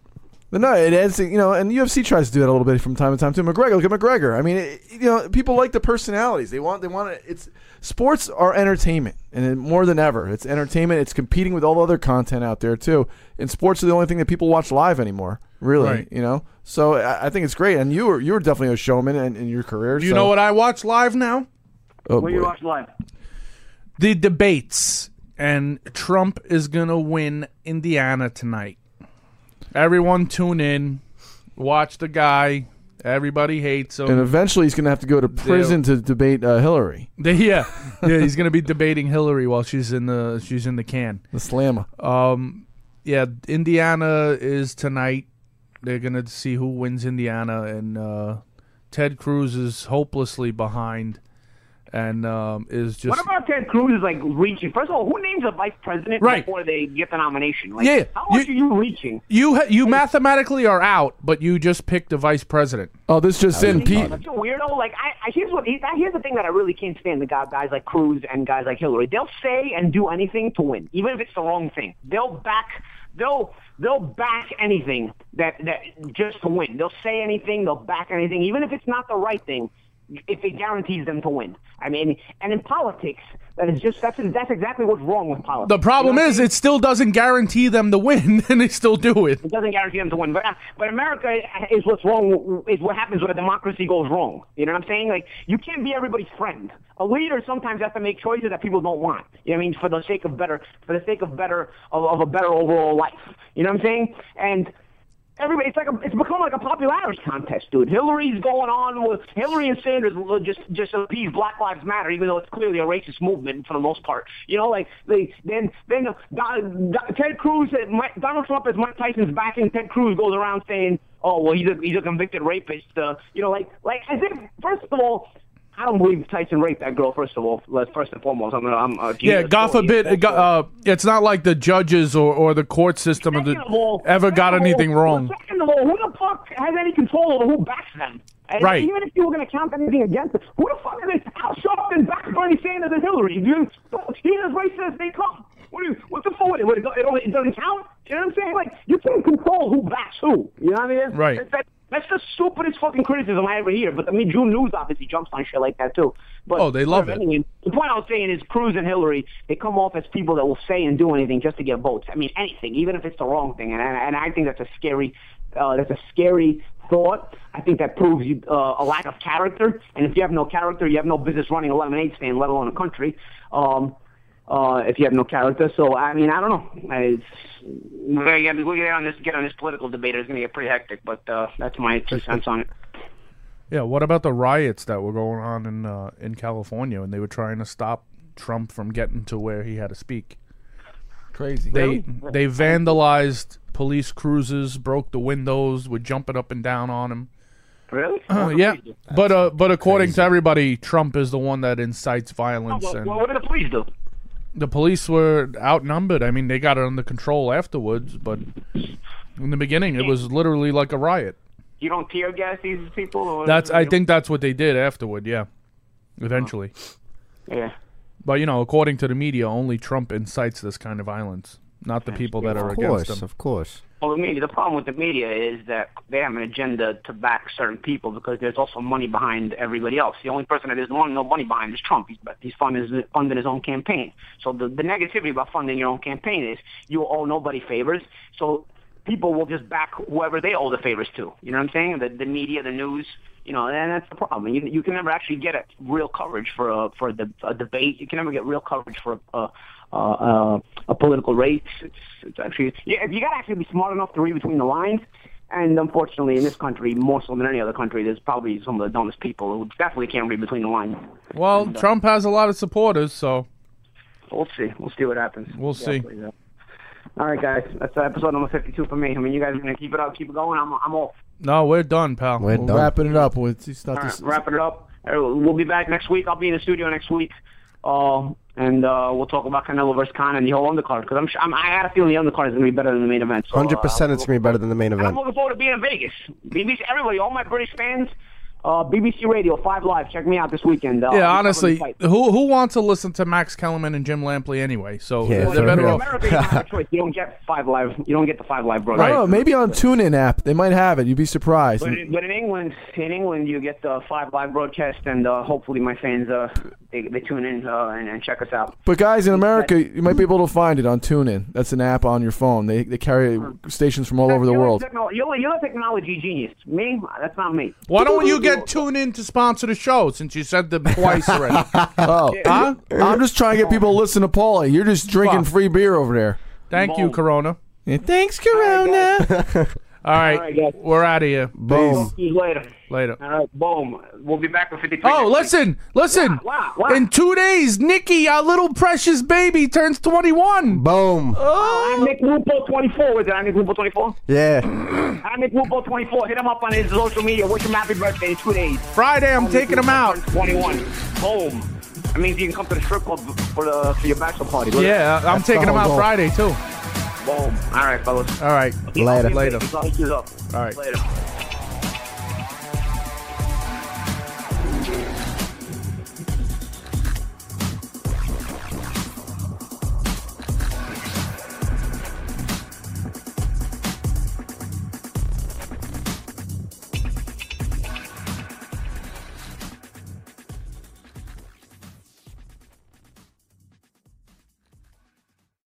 But no, it adds, you know, and UFC tries to do that a little bit from time to time too. McGregor, look at McGregor. I mean, it, you know, people like the personalities. They want, they want it. It's sports are entertainment, and it- more than ever, it's entertainment. It's competing with all the other content out there too. And sports are the only thing that people watch live anymore. Really, Right. you know. So I, I think it's great. And you were, you were definitely a showman in, in your career. Do you so- know what I watch live now? Oh, What do you watch live? The debates, and Trump is gonna win Indiana tonight. Everyone tune in, watch the guy. Everybody hates him. And eventually, he's going to have to go to prison to debate uh, Hillary, They- yeah, yeah, he's gonna be debating Hillary while she's in the she's in the can. the slammer. Um, yeah, Indiana is tonight. They're gonna see who wins Indiana, and uh, Ted Cruz is hopelessly behind, and um, is just What about Ted Cruz is like reaching? First of all, who names a vice president Right. before they get the nomination? Like, Yeah, how much you- are you reaching? you. Ha- you mathematically are out, but you just picked a vice president. Oh, this just in. Pete, That's a weirdo. Like, I, I here's what here's the thing that I really can't stand: the guy, guys like Cruz and guys like Hillary. They'll say and do anything to win, even if it's the wrong thing. They'll back. They'll they'll back anything that that just to win. They'll say anything. They'll back anything, even if it's not the right thing. If it guarantees them to win, I mean, and in politics, that is just that's that's exactly what's wrong with politics. The problem You know is, it still doesn't guarantee them to win, and they still do it. It doesn't guarantee them to win, but uh, but America is what's wrong. Is what happens when a democracy goes wrong. You know what I'm saying? Like you can't be everybody's friend. A leader sometimes has to make choices that people don't want. You know what I mean? For the sake of better, for the sake of better of, of a better overall life. You know what I'm saying? And everybody, it's like a, it's become like a popularity contest, dude. Hillary's going on with Hillary and Sanders will just just appease Black Lives Matter, even though it's clearly a racist movement for the most part. You know, like they then then Don, Don, Ted Cruz, uh, Donald Trump, is Mike Tyson's backing, Ted Cruz goes around saying, "Oh, well, he's a he's a convicted rapist." Uh, you know, like like as if first of all. I don't believe Tyson raped that girl. First of all, first and foremost, I'm, I'm uh, Yeah, God forbid. it got- uh, it's not like the judges or, or the court system of the, all- ever got anything all- wrong. Second of all, who the fuck has any control over who backs them? And Right. Even if you were going to count anything against them, who the fuck is it? Al Sharpton backs Bernie Sanders and Hillary. You, he's as racist as they come. What do you? What's the? What, it, it, it doesn't count. You know what I'm saying? Like you can't control who backs who. You know what I mean? Right. That- that- that's the stupidest fucking criticism I ever hear. But I mean, June News obviously jumps on shit like that too. But Oh, they love it. anyway, the point I was saying is Cruz and Hillary, they come off as people that will say and do anything just to get votes. I mean, anything, even if it's the wrong thing. And, and, and I think that's a scary, uh, that's a scary thought. I think that proves you uh, a lack of character. And if you have no character, you have no business running a lemonade stand, let alone a country. Um, uh, if you have no character, so I mean, I don't know. It's, we're gonna get, we're gonna get on this get on this political debate. It's gonna get pretty hectic, but uh, that's my two cents on it. Yeah, what about the riots that were going on in uh, in California and they were trying to stop Trump from getting to where he had to speak? Crazy. They they vandalized police cruisers, broke the windows, were jumping up and down on him. Really? Uh, yeah, but uh, but according to everybody, Trump is the one that incites violence, Well, and well, what did the police do? The police were outnumbered. I mean, they got it under control afterwards, but in the beginning, it was literally like a riot. You don't tear gas these people? Or That's I think that's what they did afterward. Yeah, eventually. Yeah. But you know, according to the media, only Trump incites this kind of violence, not the people that are Of against course, of course. Well, the media. The problem with the media is that they have an agenda to back certain people because there's also money behind everybody else. The only person that there's no no money behind is Trump. He's he's funding his, funding his own campaign. So the the negativity about funding your own campaign is you owe nobody favors. So people will just back whoever they owe the favors to. You know what I'm saying? The the media, the news. You know, and that's the problem. You you can never actually get a real coverage for a for the a debate. You can never get real coverage for a. a uh, uh, a political race. It's, it's actually yeah, you got to actually be smart enough to read between the lines. And unfortunately, in this country, more so than any other country, there's probably some of the dumbest people who definitely can't read between the lines. Well, Trump has a lot of supporters, so We'll see. We'll see what happens. We'll see. plays. All right, guys. That's uh, episode number 52 for me. I mean, you guys are gonna keep it up, keep it going. I'm, I'm off. no, we're done, pal. We're We're done. wrapping it up with it's not All right, this. wrapping it up. Uh, We'll be back next week. I'll be in the studio next week. Uh, and uh, we'll talk about Canelo versus Khan and the whole undercard because I'm, sure- I'm I had a feeling the undercard is going to be better than the main event. So, uh, Hundred percent, it's gonna be better than the main And I'm event. looking forward to being in Vegas. Everybody, all my British fans, uh, BBC Radio, Five Live, check me out this weekend. Uh, Yeah, honestly, who who wants to listen to Max Kellerman and Jim Lampley anyway? So Yeah, they're better real. Off. America, you don't choice. You don't get Five Live. You don't get the Five Live I broadcast. don't. Maybe on TuneIn app they might have it. You'd be surprised. But in, but in England, in England, you get the five live broadcast, and uh, hopefully my fans uh, they, they tune in uh, and, and check us out. But guys in America, you might be able to find it on TuneIn. That's an app on your phone. They they carry stations from all over the world. techno- You're, you're a technology genius. Me, that's not me. Why don't you get TuneIn to sponsor the show since you said them twice already? Oh, huh? I'm just trying to get people to listen to Paulie. You're just drinking Fuck. free beer over there. Thank you, Corona. Yeah, thanks, Corona. All right, right, guys. we're out of here. Boom. See you later. Later. All right, boom. We'll be back with 53. Oh, next week. listen, listen. Wow, wow. In two days, Nicky, our little precious baby, turns 21. Boom. Oh, I'm Nick Lupo 24. Is it? I'm Nick Lupo 24. Yeah. I'm Nick Lupo 24. Hit him up on his social media. Wish him happy birthday in two days. Friday, I'm taking him out. 21. Boom. That means you can come to the strip club for the for your bachelor party. Yeah, I'm That's taking him out goal. Friday, too. Boom. All right, fellas. All right. Later. Later. All right. Later.